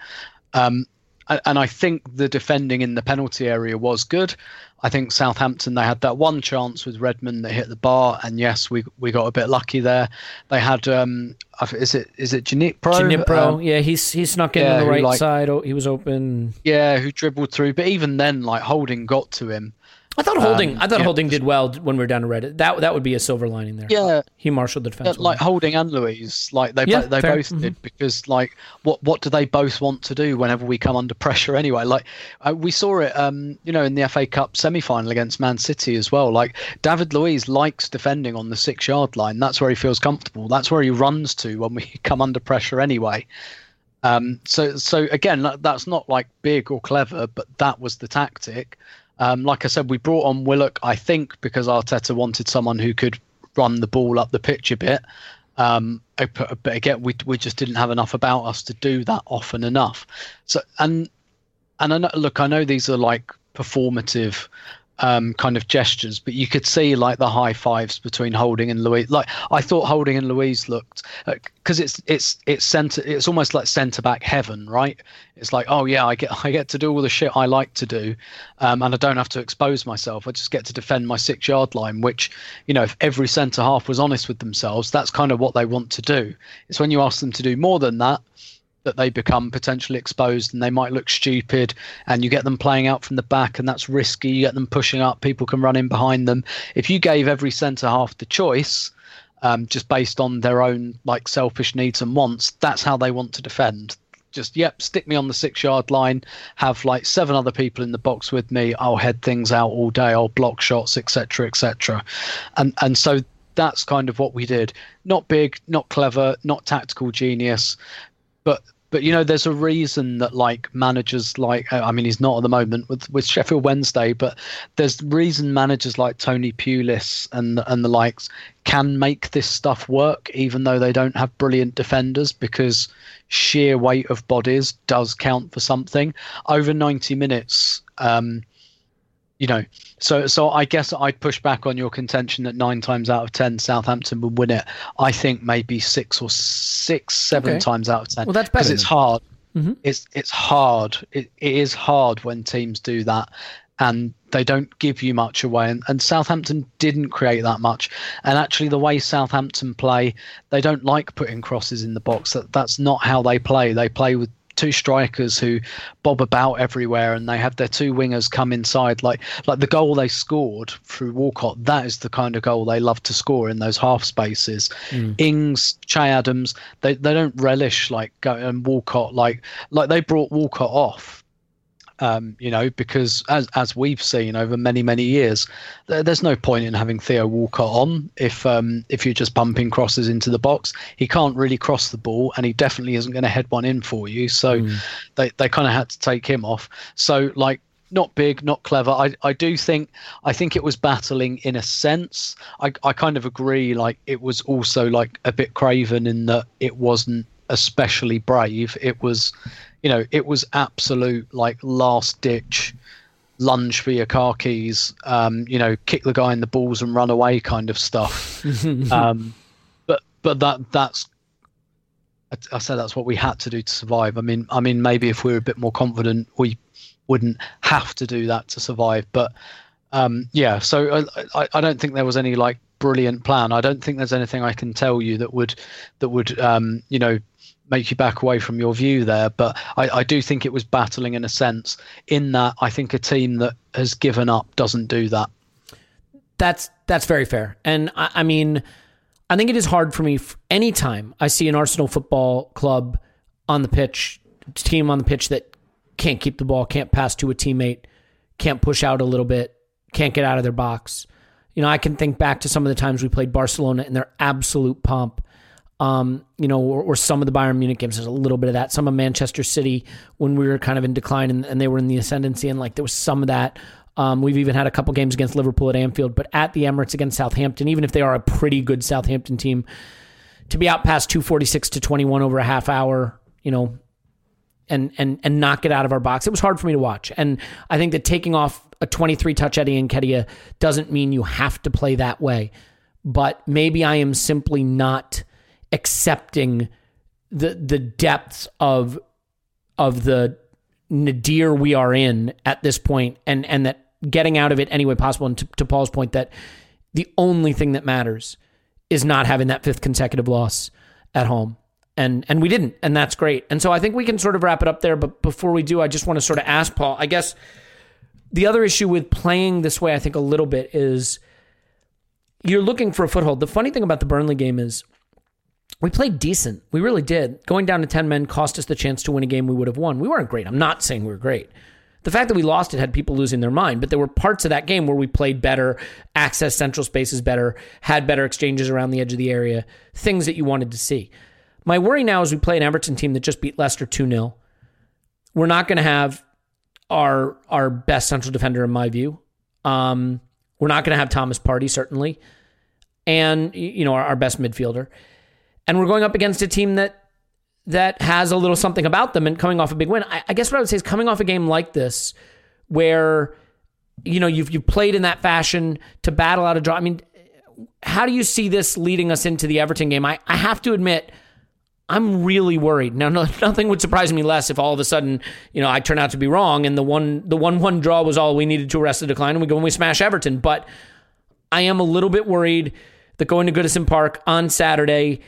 Um, and I think the defending in the penalty area was good. I think Southampton they had that one chance with Redmond that hit the bar, and yes, we we got a bit lucky there. They had um, is it is it Djenepo? Djenepo, um, yeah, he's he snuck in yeah, on the right like, side. He was open. Yeah, who dribbled through, but even then, like Holding got to him, I thought Holding. Um, I thought. Holding did well when we were down to Reddit. That that would be a silver lining there. Yeah, he marshaled the defense. Yeah, like Holding and Luiz, like they yeah, they fair. both mm-hmm. did because like what what do they both want to do whenever we come under pressure anyway? Like uh, we saw it, um, you know, in the FA Cup semi final against Man City as well. Like David Luiz likes defending on the six yard line. That's where he feels comfortable. That's where he runs to when we come under pressure anyway. Um, so so again, that's not like big or clever, but that was the tactic. Um, like I said, we brought on Willock, I think, because Arteta wanted someone who could run the ball up the pitch a bit. Um, but again, we we just didn't have enough about us to do that often enough. So and and I know, look, I know these are like performative um, kind of gestures, but you could see like the high fives between Holding and Luiz. Like I thought Holding and Luiz looked because uh, it's it's it's center. It's almost like centre back heaven, right? It's like oh yeah, I get I get to do all the shit I like to do, um, and I don't have to expose myself. I just get to defend my six yard line. Which you know, if every centre half was honest with themselves, that's kind of what they want to do. It's when you ask them to do more than that that they become potentially exposed and they might look stupid and you get them playing out from the back and that's risky. You get them pushing up people can run in behind them. If you gave every centre half the choice um, just based on their own like selfish needs and wants that's how they want to defend. Just yep stick me on the six yard line have like seven other people in the box with me i'll head things out all day i'll block shots etc etc and and so that's kind of what we did. Not big not clever not tactical genius but but you know, there's a reason that like managers like I mean, he's not at the moment with with Sheffield Wednesday, but there's reason managers like Tony Pulis and and the likes can make this stuff work, even though they don't have brilliant defenders, because sheer weight of bodies does count for something. Over 90 minutes, um, you know, so so I guess I'd push back on your contention that nine times out of ten Southampton would win it. I think maybe six or six, seven Okay. times out of ten. Well, that's because it's hard. Mhm. It's it's hard. It, it is hard when teams do that, and they don't give you much away. And, and Southampton didn't create that much. And actually, the way Southampton play, they don't like putting crosses in the box. That that's not how they play. They play with two strikers who bob about everywhere and they have their two wingers come inside. Like like the goal they scored through Walcott that is the kind of goal they love to score in those half spaces. Hmm. Ings Che Adams they they don't relish like go and Walcott like like they brought Walcott off um, you know, because as as we've seen over many many years, there, there's no point in having Theo Walcott on if um, if you're just bumping crosses into the box. He can't really cross the ball, and he definitely isn't going to head one in for you. So they they kind of had to take him off. So like. Not big, not clever. I, I do think I think it was battling in a sense. I, I kind of agree. Like it was also like a bit craven in that it wasn't especially brave. It was, you know, it was absolute like last ditch lunge for your car keys. Um, you know, kick the guy in the balls and run away kind of stuff. um, but but that that's. I- I said that's what we had to do to survive. I mean, I mean, maybe if we were a bit more confident, we wouldn't have to do that to survive. But um, yeah, so I, I, I don't think there was any like brilliant plan. I don't think there's anything I can tell you that would that would um, you know make you back away from your view there. But I, I do think it was battling in a sense. In that, I think a team that has given up doesn't do that. That's that's very fair. And I, I mean, I think it is hard for me f- anytime I see an Arsenal football club on the pitch, team on the pitch that can't keep the ball, can't pass to a teammate, can't push out a little bit, can't get out of their box. You know, I can think back to some of the times we played Barcelona in their absolute pomp. Um, you know, or, or some of the Bayern Munich games. There's a little bit of that. Some of Manchester City when we were kind of in decline and, and they were in the ascendancy, and like there was some of that. Um, we've even had a couple games against Liverpool at Anfield, but at the Emirates against Southampton, even if they are a pretty good Southampton team, to be out past 246 to 21 over a half hour, you know, and and and not get out of our box. It was hard for me to watch. And I think that taking off a 23 touch Eddie Nketiah doesn't mean you have to play that way. But maybe I am simply not accepting the the depths of of the nadir we are in at this point and and that getting out of it any way possible. And to, to Paul's point that the only thing that matters is not having that fifth consecutive loss at home. And and we didn't and that's great. And so i think we can sort of wrap it up there. But before we do i just want to sort of ask paul i guess the other issue with playing this way i think a little bit is you're looking for a foothold. The funny thing about the burnley game is we played decent we really did going down to 10 men cost us the chance to win a game we would have won we weren't great i'm not saying we were great the fact that we lost it had people losing their mind, but there were parts of that game where we played better, accessed central spaces better, had better exchanges around the edge of the area, things that you wanted to see. My worry now is we play an Everton team that just beat Leicester 2 0. We're not going to have our our best central defender, in my view. Um, we're not going to have Thomas Partey, certainly, and you know our, our best midfielder. And we're going up against a team that that has a little something about them and coming off a big win. I, I guess what I would say is coming off a game like this, where you know you've you've played in that fashion to battle out a draw. I mean, how do you see this leading us into the Everton game? I, I have to admit, I'm really worried. Now, no, nothing would surprise me less if all of a sudden, you know, I turn out to be wrong and the one the one one draw was all we needed to arrest the decline, and we go and we smash Everton. But I am a little bit worried that going to Goodison Park on Saturday,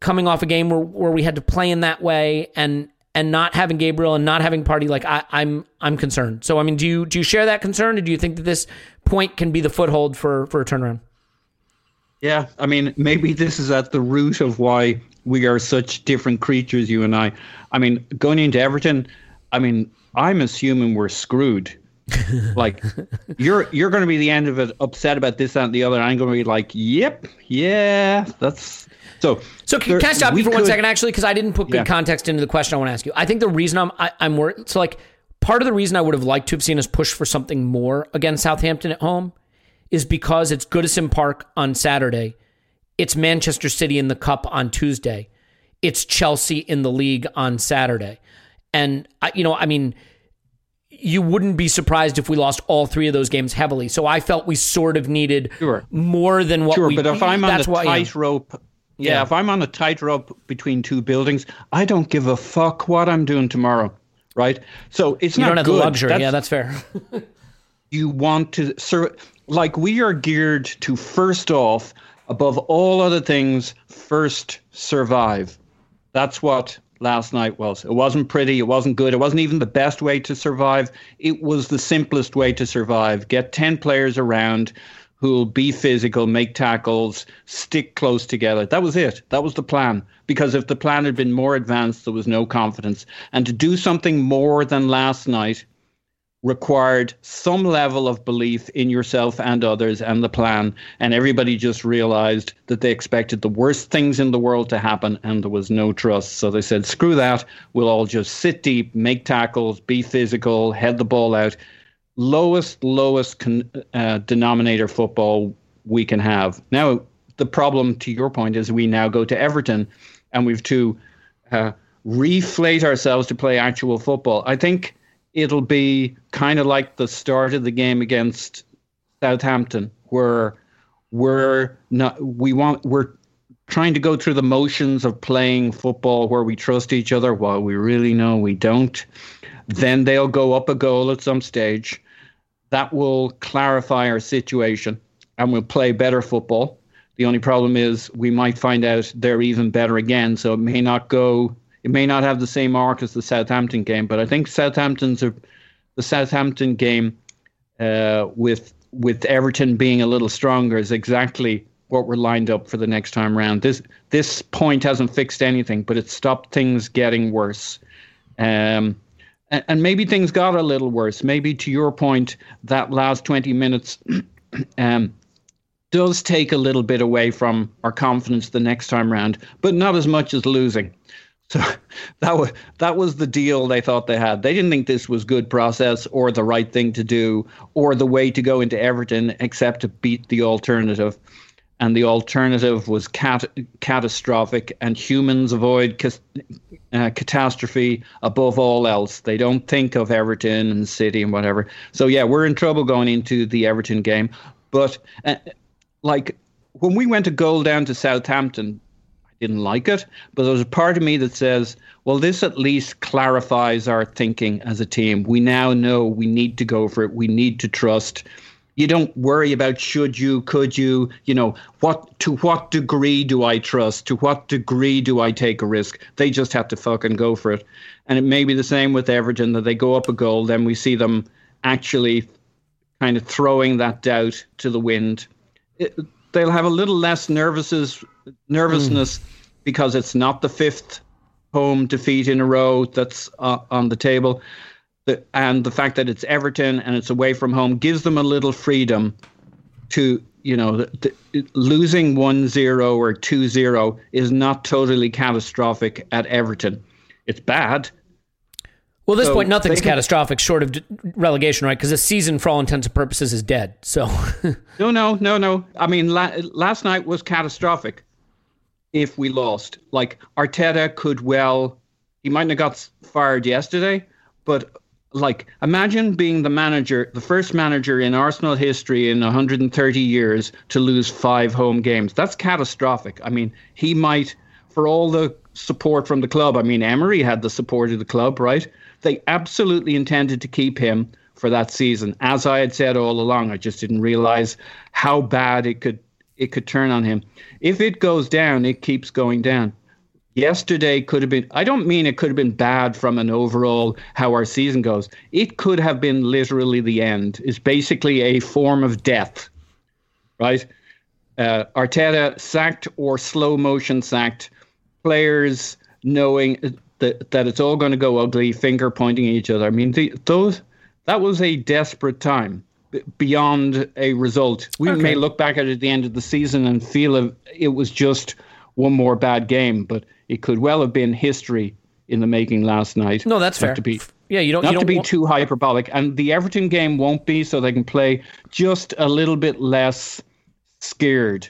coming off a game where, where we had to play in that way and and not having Gabriel and not having Partey, like I, I'm I'm concerned. So I mean, do you do you share that concern, or do you think that this point can be the foothold for for a turnaround? Yeah, I mean, maybe this is at the root of why we are such different creatures, you and I. I mean, going into Everton, I mean, I'm assuming we're screwed like you're you're going to be the end of it, upset about this, that, and the other. I'm going to be like, yep, yeah, that's so. So can, there- can I stop you for one could- second, actually, because I didn't put good Yeah. context into the question I want to ask you. I think the reason I'm I, I'm worried. So like part of the reason I would have liked to have seen us push for something more against Southampton at home is because it's Goodison Park on Saturday, it's Manchester City in the Cup on Tuesday, it's Chelsea in the league on Saturday, and I, you know I mean. You wouldn't be surprised if we lost all three of those games heavily. So I felt we sort of needed Sure. more than what Sure, we. but if I'm on the tightrope, yeah, Yeah. if I'm on a tightrope between two buildings, I don't give a fuck what I'm doing tomorrow, right? So it's you not don't have good. the luxury. That's- yeah, that's fair. you want to serve like we are geared to first off above all other things first survive that's what last night was it wasn't pretty it wasn't good it wasn't even the best way to survive it was the simplest way to survive get 10 players around who'll be physical make tackles stick close together that was it that was the plan because if the plan had been more advanced there was no confidence and to do something more than last night required some level of belief in yourself and others and the plan. And everybody just realized that they expected the worst things in the world to happen and there was no trust. So they said, screw that. We'll all just sit deep, make tackles, be physical, head the ball out. Lowest, lowest con- uh, denominator football we can have. Now, the problem, to your point, is we now go to Everton and we've to uh, reflate ourselves to play actual football. I think it'll be kind of like the start of the game against Southampton, where we're not we want we're trying to go through the motions of playing football where we trust each other while we really know we don't. Then they'll go up a goal at some stage. That will clarify our situation and we'll play better football. The only problem is we might find out they're even better again, so it may not go. It may not have the same arc as the Southampton game, but I think Southampton's a, the Southampton game uh, with with Everton being a little stronger is exactly what we're lined up for the next time round. This this point hasn't fixed anything, but it stopped things getting worse. Um, and, and maybe things got a little worse. Maybe to your point, that last 20 minutes um, does take a little bit away from our confidence the next time round, but not as much as losing. So that was that was the deal they thought they had. They didn't think this was good process or the right thing to do or the way to go into Everton, except to beat the alternative. And the alternative was cat- catastrophic, and humans avoid cas- uh, catastrophe above all else. They don't think of Everton and City and whatever. So yeah, we're in trouble going into the Everton game. But uh, like when we went a goal down to Southampton, I didn't like it. But there's a part of me that says, well, this at least clarifies our thinking as a team. We now know we need to go for it. We need to trust you don't worry about should you, could you, you know, what to what degree do I trust? To what degree do I take a risk? They just have to fucking go for it. And it may be the same with Everton that they go up a goal, then we see them actually kind of throwing that doubt to the wind. It, they'll have a little less nervousness nervousness because it's not the fifth home defeat in a row that's uh, on the table the, and the fact that it's Everton and it's away from home gives them a little freedom to, you know, the, the, losing 1 0 or 2 0 is not totally catastrophic at Everton. It's bad. Well, at this So point, nothing's can- catastrophic short of relegation, right? Because the season, for all intents and purposes, is dead. So, No, no, no, no. I mean, la- last night was catastrophic if we lost. Like, Arteta could well, he mightn't have got fired yesterday, but like, imagine being the manager, the first manager in Arsenal history in 130 years to lose five home games. That's catastrophic. I mean, he might, for all the support from the club, I mean, Emery had the support of the club, right? They absolutely intended to keep him for that season. As I had said all along, I just didn't realize how bad it could it could turn on him. If it goes down, it keeps going down. Yesterday could have been I don't mean it could have been bad from an overall how our season goes. It could have been literally the end. It's basically a form of death. Right? Uh, Arteta sacked or slow motion sacked players knowing that that it's all going to go ugly, finger pointing at each other. I mean, the, those that was a desperate time beyond a result. We Okay. may look back at it at the end of the season and feel it, it was just one more bad game, but it could well have been history in the making last night. No, that's Not fair. To be, yeah, you don't. not you don't to be want- too hyperbolic, and the Everton game won't be, so they can play just a little bit less scared,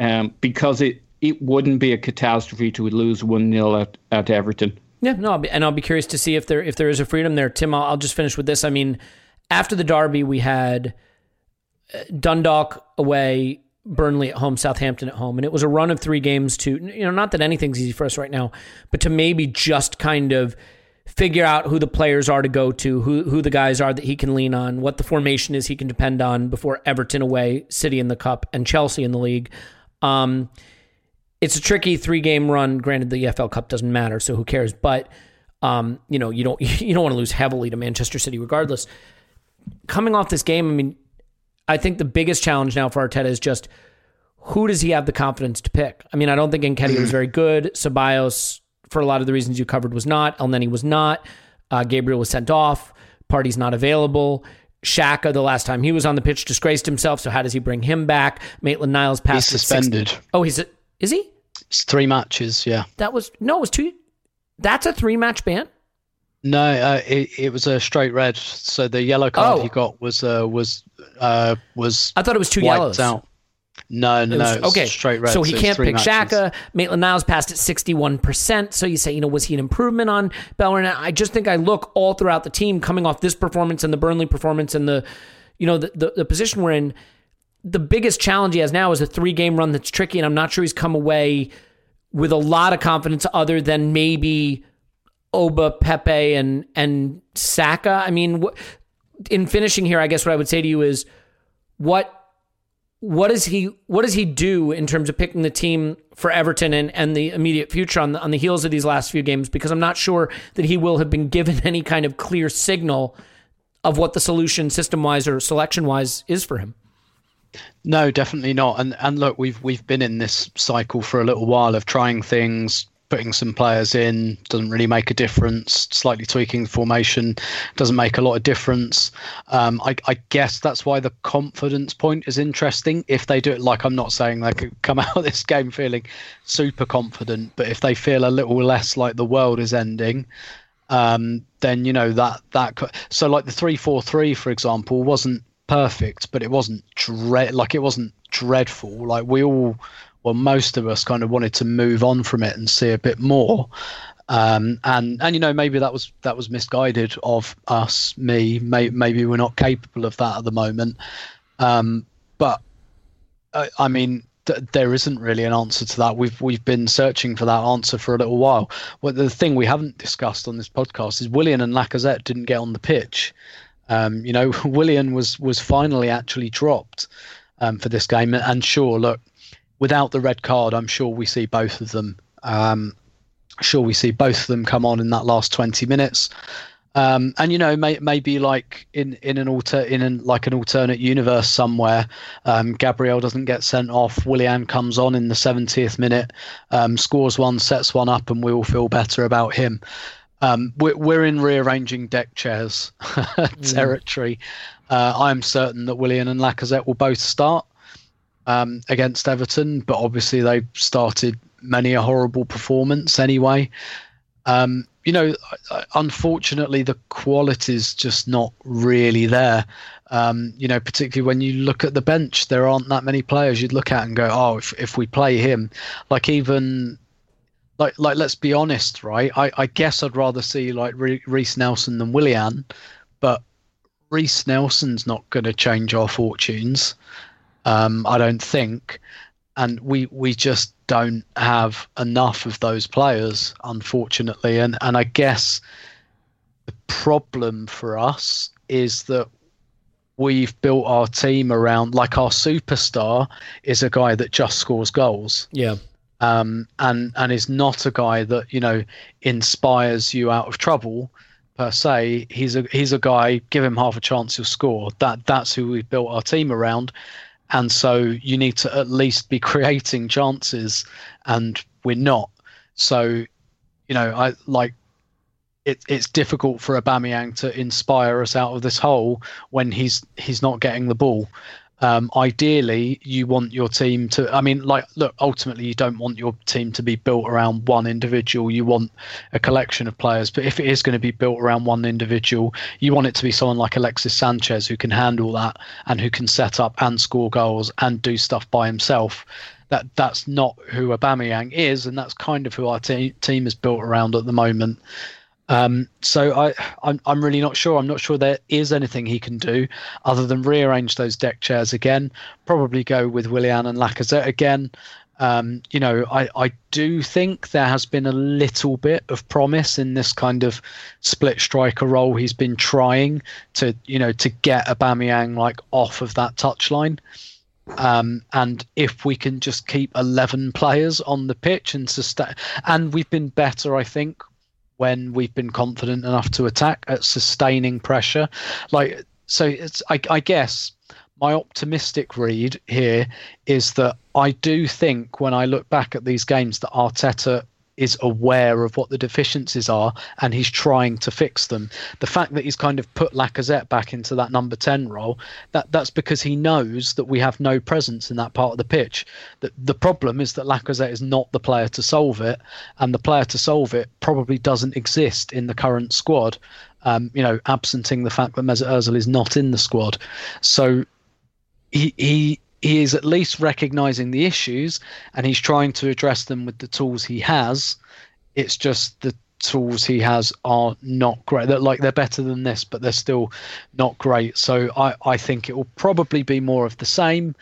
um, because it it wouldn't be a catastrophe to lose one 0 at at Everton. Yeah, no, I'll be, and I'll be curious to see if there if there is a freedom there. Tim, I'll, I'll just finish with this. I mean, after the derby, we had uh, Dundalk away, Burnley at home, Southampton at home, and it was a run of three games to you know not that anything's easy for us right now, but to maybe just kind of figure out who the players are to go to, who who the guys are that he can lean on, what the formation is he can depend on before Everton away, City in the cup, and Chelsea in the league. Um, it's a tricky three game run. Granted, the EFL Cup doesn't matter, so who cares? But um, you know, you don't you don't want to lose heavily to Manchester City, regardless. Coming off this game, I mean, I think the biggest challenge now for Arteta is just who does he have the confidence to pick? I mean, I don't think Nketiah was very good. Ceballos, for a lot of the reasons you covered, was not. Elneny was not. Uh, Gabriel was sent off. Partey's not available. Xhaka, the last time he was on the pitch, disgraced himself. So how does he bring him back? Maitland Niles He's passed. 60 suspended. Oh, he's a, is he? It's three matches. Yeah. That was no, it was two. That's a three match ban. No, uh, it, it was a straight red. So the yellow card Oh. he got was uh, was uh, was I thought it was two yellows. out. No, no, no. was- it was okay, straight red. so he it's can't pick matches. Xhaka. Maitland Niles passed at sixty-one percent. So you say, you know, was he an improvement on Bellerin? I just think I look all throughout the team coming off this performance and the Burnley performance and the, you know, the the, the position we're in. The biggest challenge he has now is a three-game run that's tricky, and I'm not sure he's come away with a lot of confidence other than maybe Oba, Pepe, and and Saka. I mean, wh- in finishing here, I guess what I would say to you is what what does he what does he do in terms of picking the team for Everton and, and the immediate future on the on the heels of these last few games? Because I'm not sure that he will have been given any kind of clear signal of what the solution system wise or selection wise is for him. No, definitely not. And and look, we've we've been in this cycle for a little while of trying things, putting some players in doesn't really make a difference. Slightly tweaking the formation doesn't make a lot of difference. Um, I, I guess that's why the confidence point is interesting. If they do it, like I'm not saying they could come out of this game feeling super confident, but if they feel a little less like the world is ending, um, then you know that that so like the three four three for example wasn't perfect, but it wasn't dread like it wasn't dreadful. Like we all, well, most of us kind of wanted to move on from it and see a bit more. Um, and and you know maybe that was that was misguided of us, me. May, maybe we're not capable of that at the moment. Um, but I, I mean, th- there isn't really an answer to that. We've we've been searching for that answer for a little while. Well, the thing we haven't discussed on this podcast is Willian and Lacazette didn't get on the pitch. Um, you know, Willian was was finally actually dropped um, for this game, and sure, look, without the red card, I'm sure we see both of them. Um, sure, we see both of them come on in that last 20 minutes. Um, and you know, may, maybe like in in an alter in an like an alternate universe somewhere, um, Gabriel doesn't get sent off. Willian comes on in the 70th minute, um, scores one, sets one up, and we all feel better about him. Um, we're, we're in rearranging deck chairs territory. Uh, I'm certain that Willian and Lacazette will both start um, against Everton, but obviously they've started many a horrible performance anyway. Um, you know, unfortunately, the quality's just not really there. Um, you know, particularly when you look at the bench, there aren't that many players you'd look at and go, "Oh, if if we play him," like even like like let's be honest, right? I, I guess I'd rather see like Reiss Nelson than Willian, but Reiss Nelson's not going to change our fortunes. Um, I don't think, and we we just don't have enough of those players, unfortunately. And and I guess the problem for us is that we've built our team around like our superstar is a guy that just scores goals Yeah. um, and and is not a guy that you know inspires you out of trouble per se. He's a he's a guy. Give him half a chance, he'll score. That that's who we've built our team around, and so you need to at least be creating chances, and we're not. So, you know, I like it, it's difficult for Aubameyang to inspire us out of this hole when he's he's not getting the ball. Um, ideally, you want your team to. I mean, like, look, ultimately, you don't want your team to be built around one individual. You want a collection of players. But if it is going to be built around one individual, you want it to be someone like Alexis Sanchez who can handle that and who can set up and score goals and do stuff by himself. That that's not who Aubameyang is, and that's kind of who our te- team is built around at the moment. Um, so I, I'm, I'm really not sure. I'm not sure there is anything he can do other than rearrange those deck chairs again. Probably go with Willian and Lacazette again. Um, you know, I, I do think there has been a little bit of promise in this kind of split striker role. He's been trying to, you know, to get Aubameyang like off of that touchline. Um, and if we can just keep 11 players on the pitch and sustain, and we've been better, I think, when we've been confident enough to attack at sustaining pressure. Like, so it's, I, I guess my optimistic read here is that I do think when I look back at these games that Arteta is aware of what the deficiencies are and he's trying to fix them. The fact that he's kind of put Lacazette back into that number 10 role, that that's because he knows that we have no presence in that part of the pitch. The, the problem is that Lacazette is not the player to solve it, and the player to solve it probably doesn't exist in the current squad. Um, you know, absenting the fact that Mesut Ozil is not in the squad. So he, he he is at least recognizing the issues and he's trying to address them with the tools he has. It's just the tools he has are not great. They're like they're better than this, but they're still not great. So I, I think it will probably be more of the same.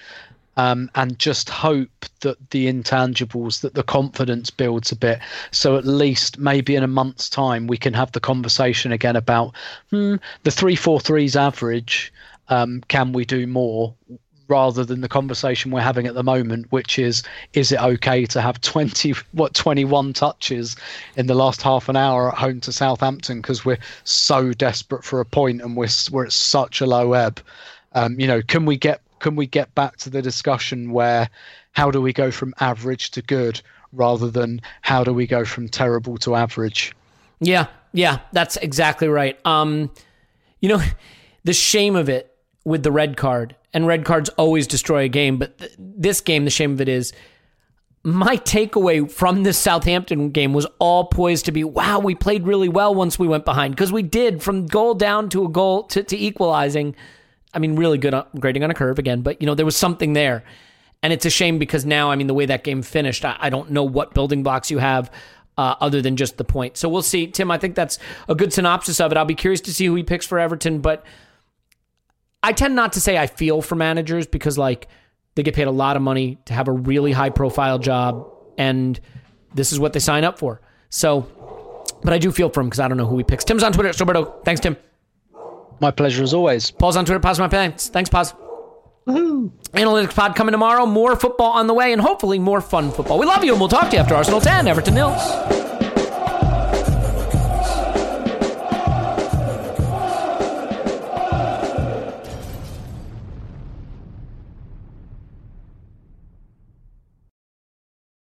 Um, and just hope that the intangibles, that the confidence builds a bit. So at least maybe in a month's time, we can have the conversation again about hmm, the 343's average. Um, can we do more? Rather than the conversation we're having at the moment, which is is it okay to have 20 what 21 touches in the last half an hour at home to Southampton because we're so desperate for a point and we're we're at such a low ebb. Um, you know, can we get can we get back to the discussion where how do we go from average to good rather than how do we go from terrible to average? Yeah, yeah, that's exactly right. Um, you know, the shame of it with the red card, and red cards always destroy a game, but th- this game, the shame of it is my takeaway from this Southampton game was all poised to be wow, we played really well once we went behind because we did from goal down to a goal to, to equalizing. I mean, really good uh, grading on a curve again, but you know, there was something there. And it's a shame because now, I mean, the way that game finished, I, I don't know what building blocks you have uh, other than just the point. So we'll see. Tim, I think that's a good synopsis of it. I'll be curious to see who he picks for Everton, but I tend not to say I feel for managers because like they get paid a lot of money to have a really high profile job and this is what they sign up for. So, but I do feel for him because I don't know who he picks. Tim's on Twitter. Roberto. Thanks, Tim. My pleasure as always. Paul's on Twitter. Pause my pants. Thanks, Pause. Woohoo. Analytics Pod coming tomorrow. More football on the way and hopefully more fun football. We love you and we'll talk to you after Arsenal 10, Everton Nils.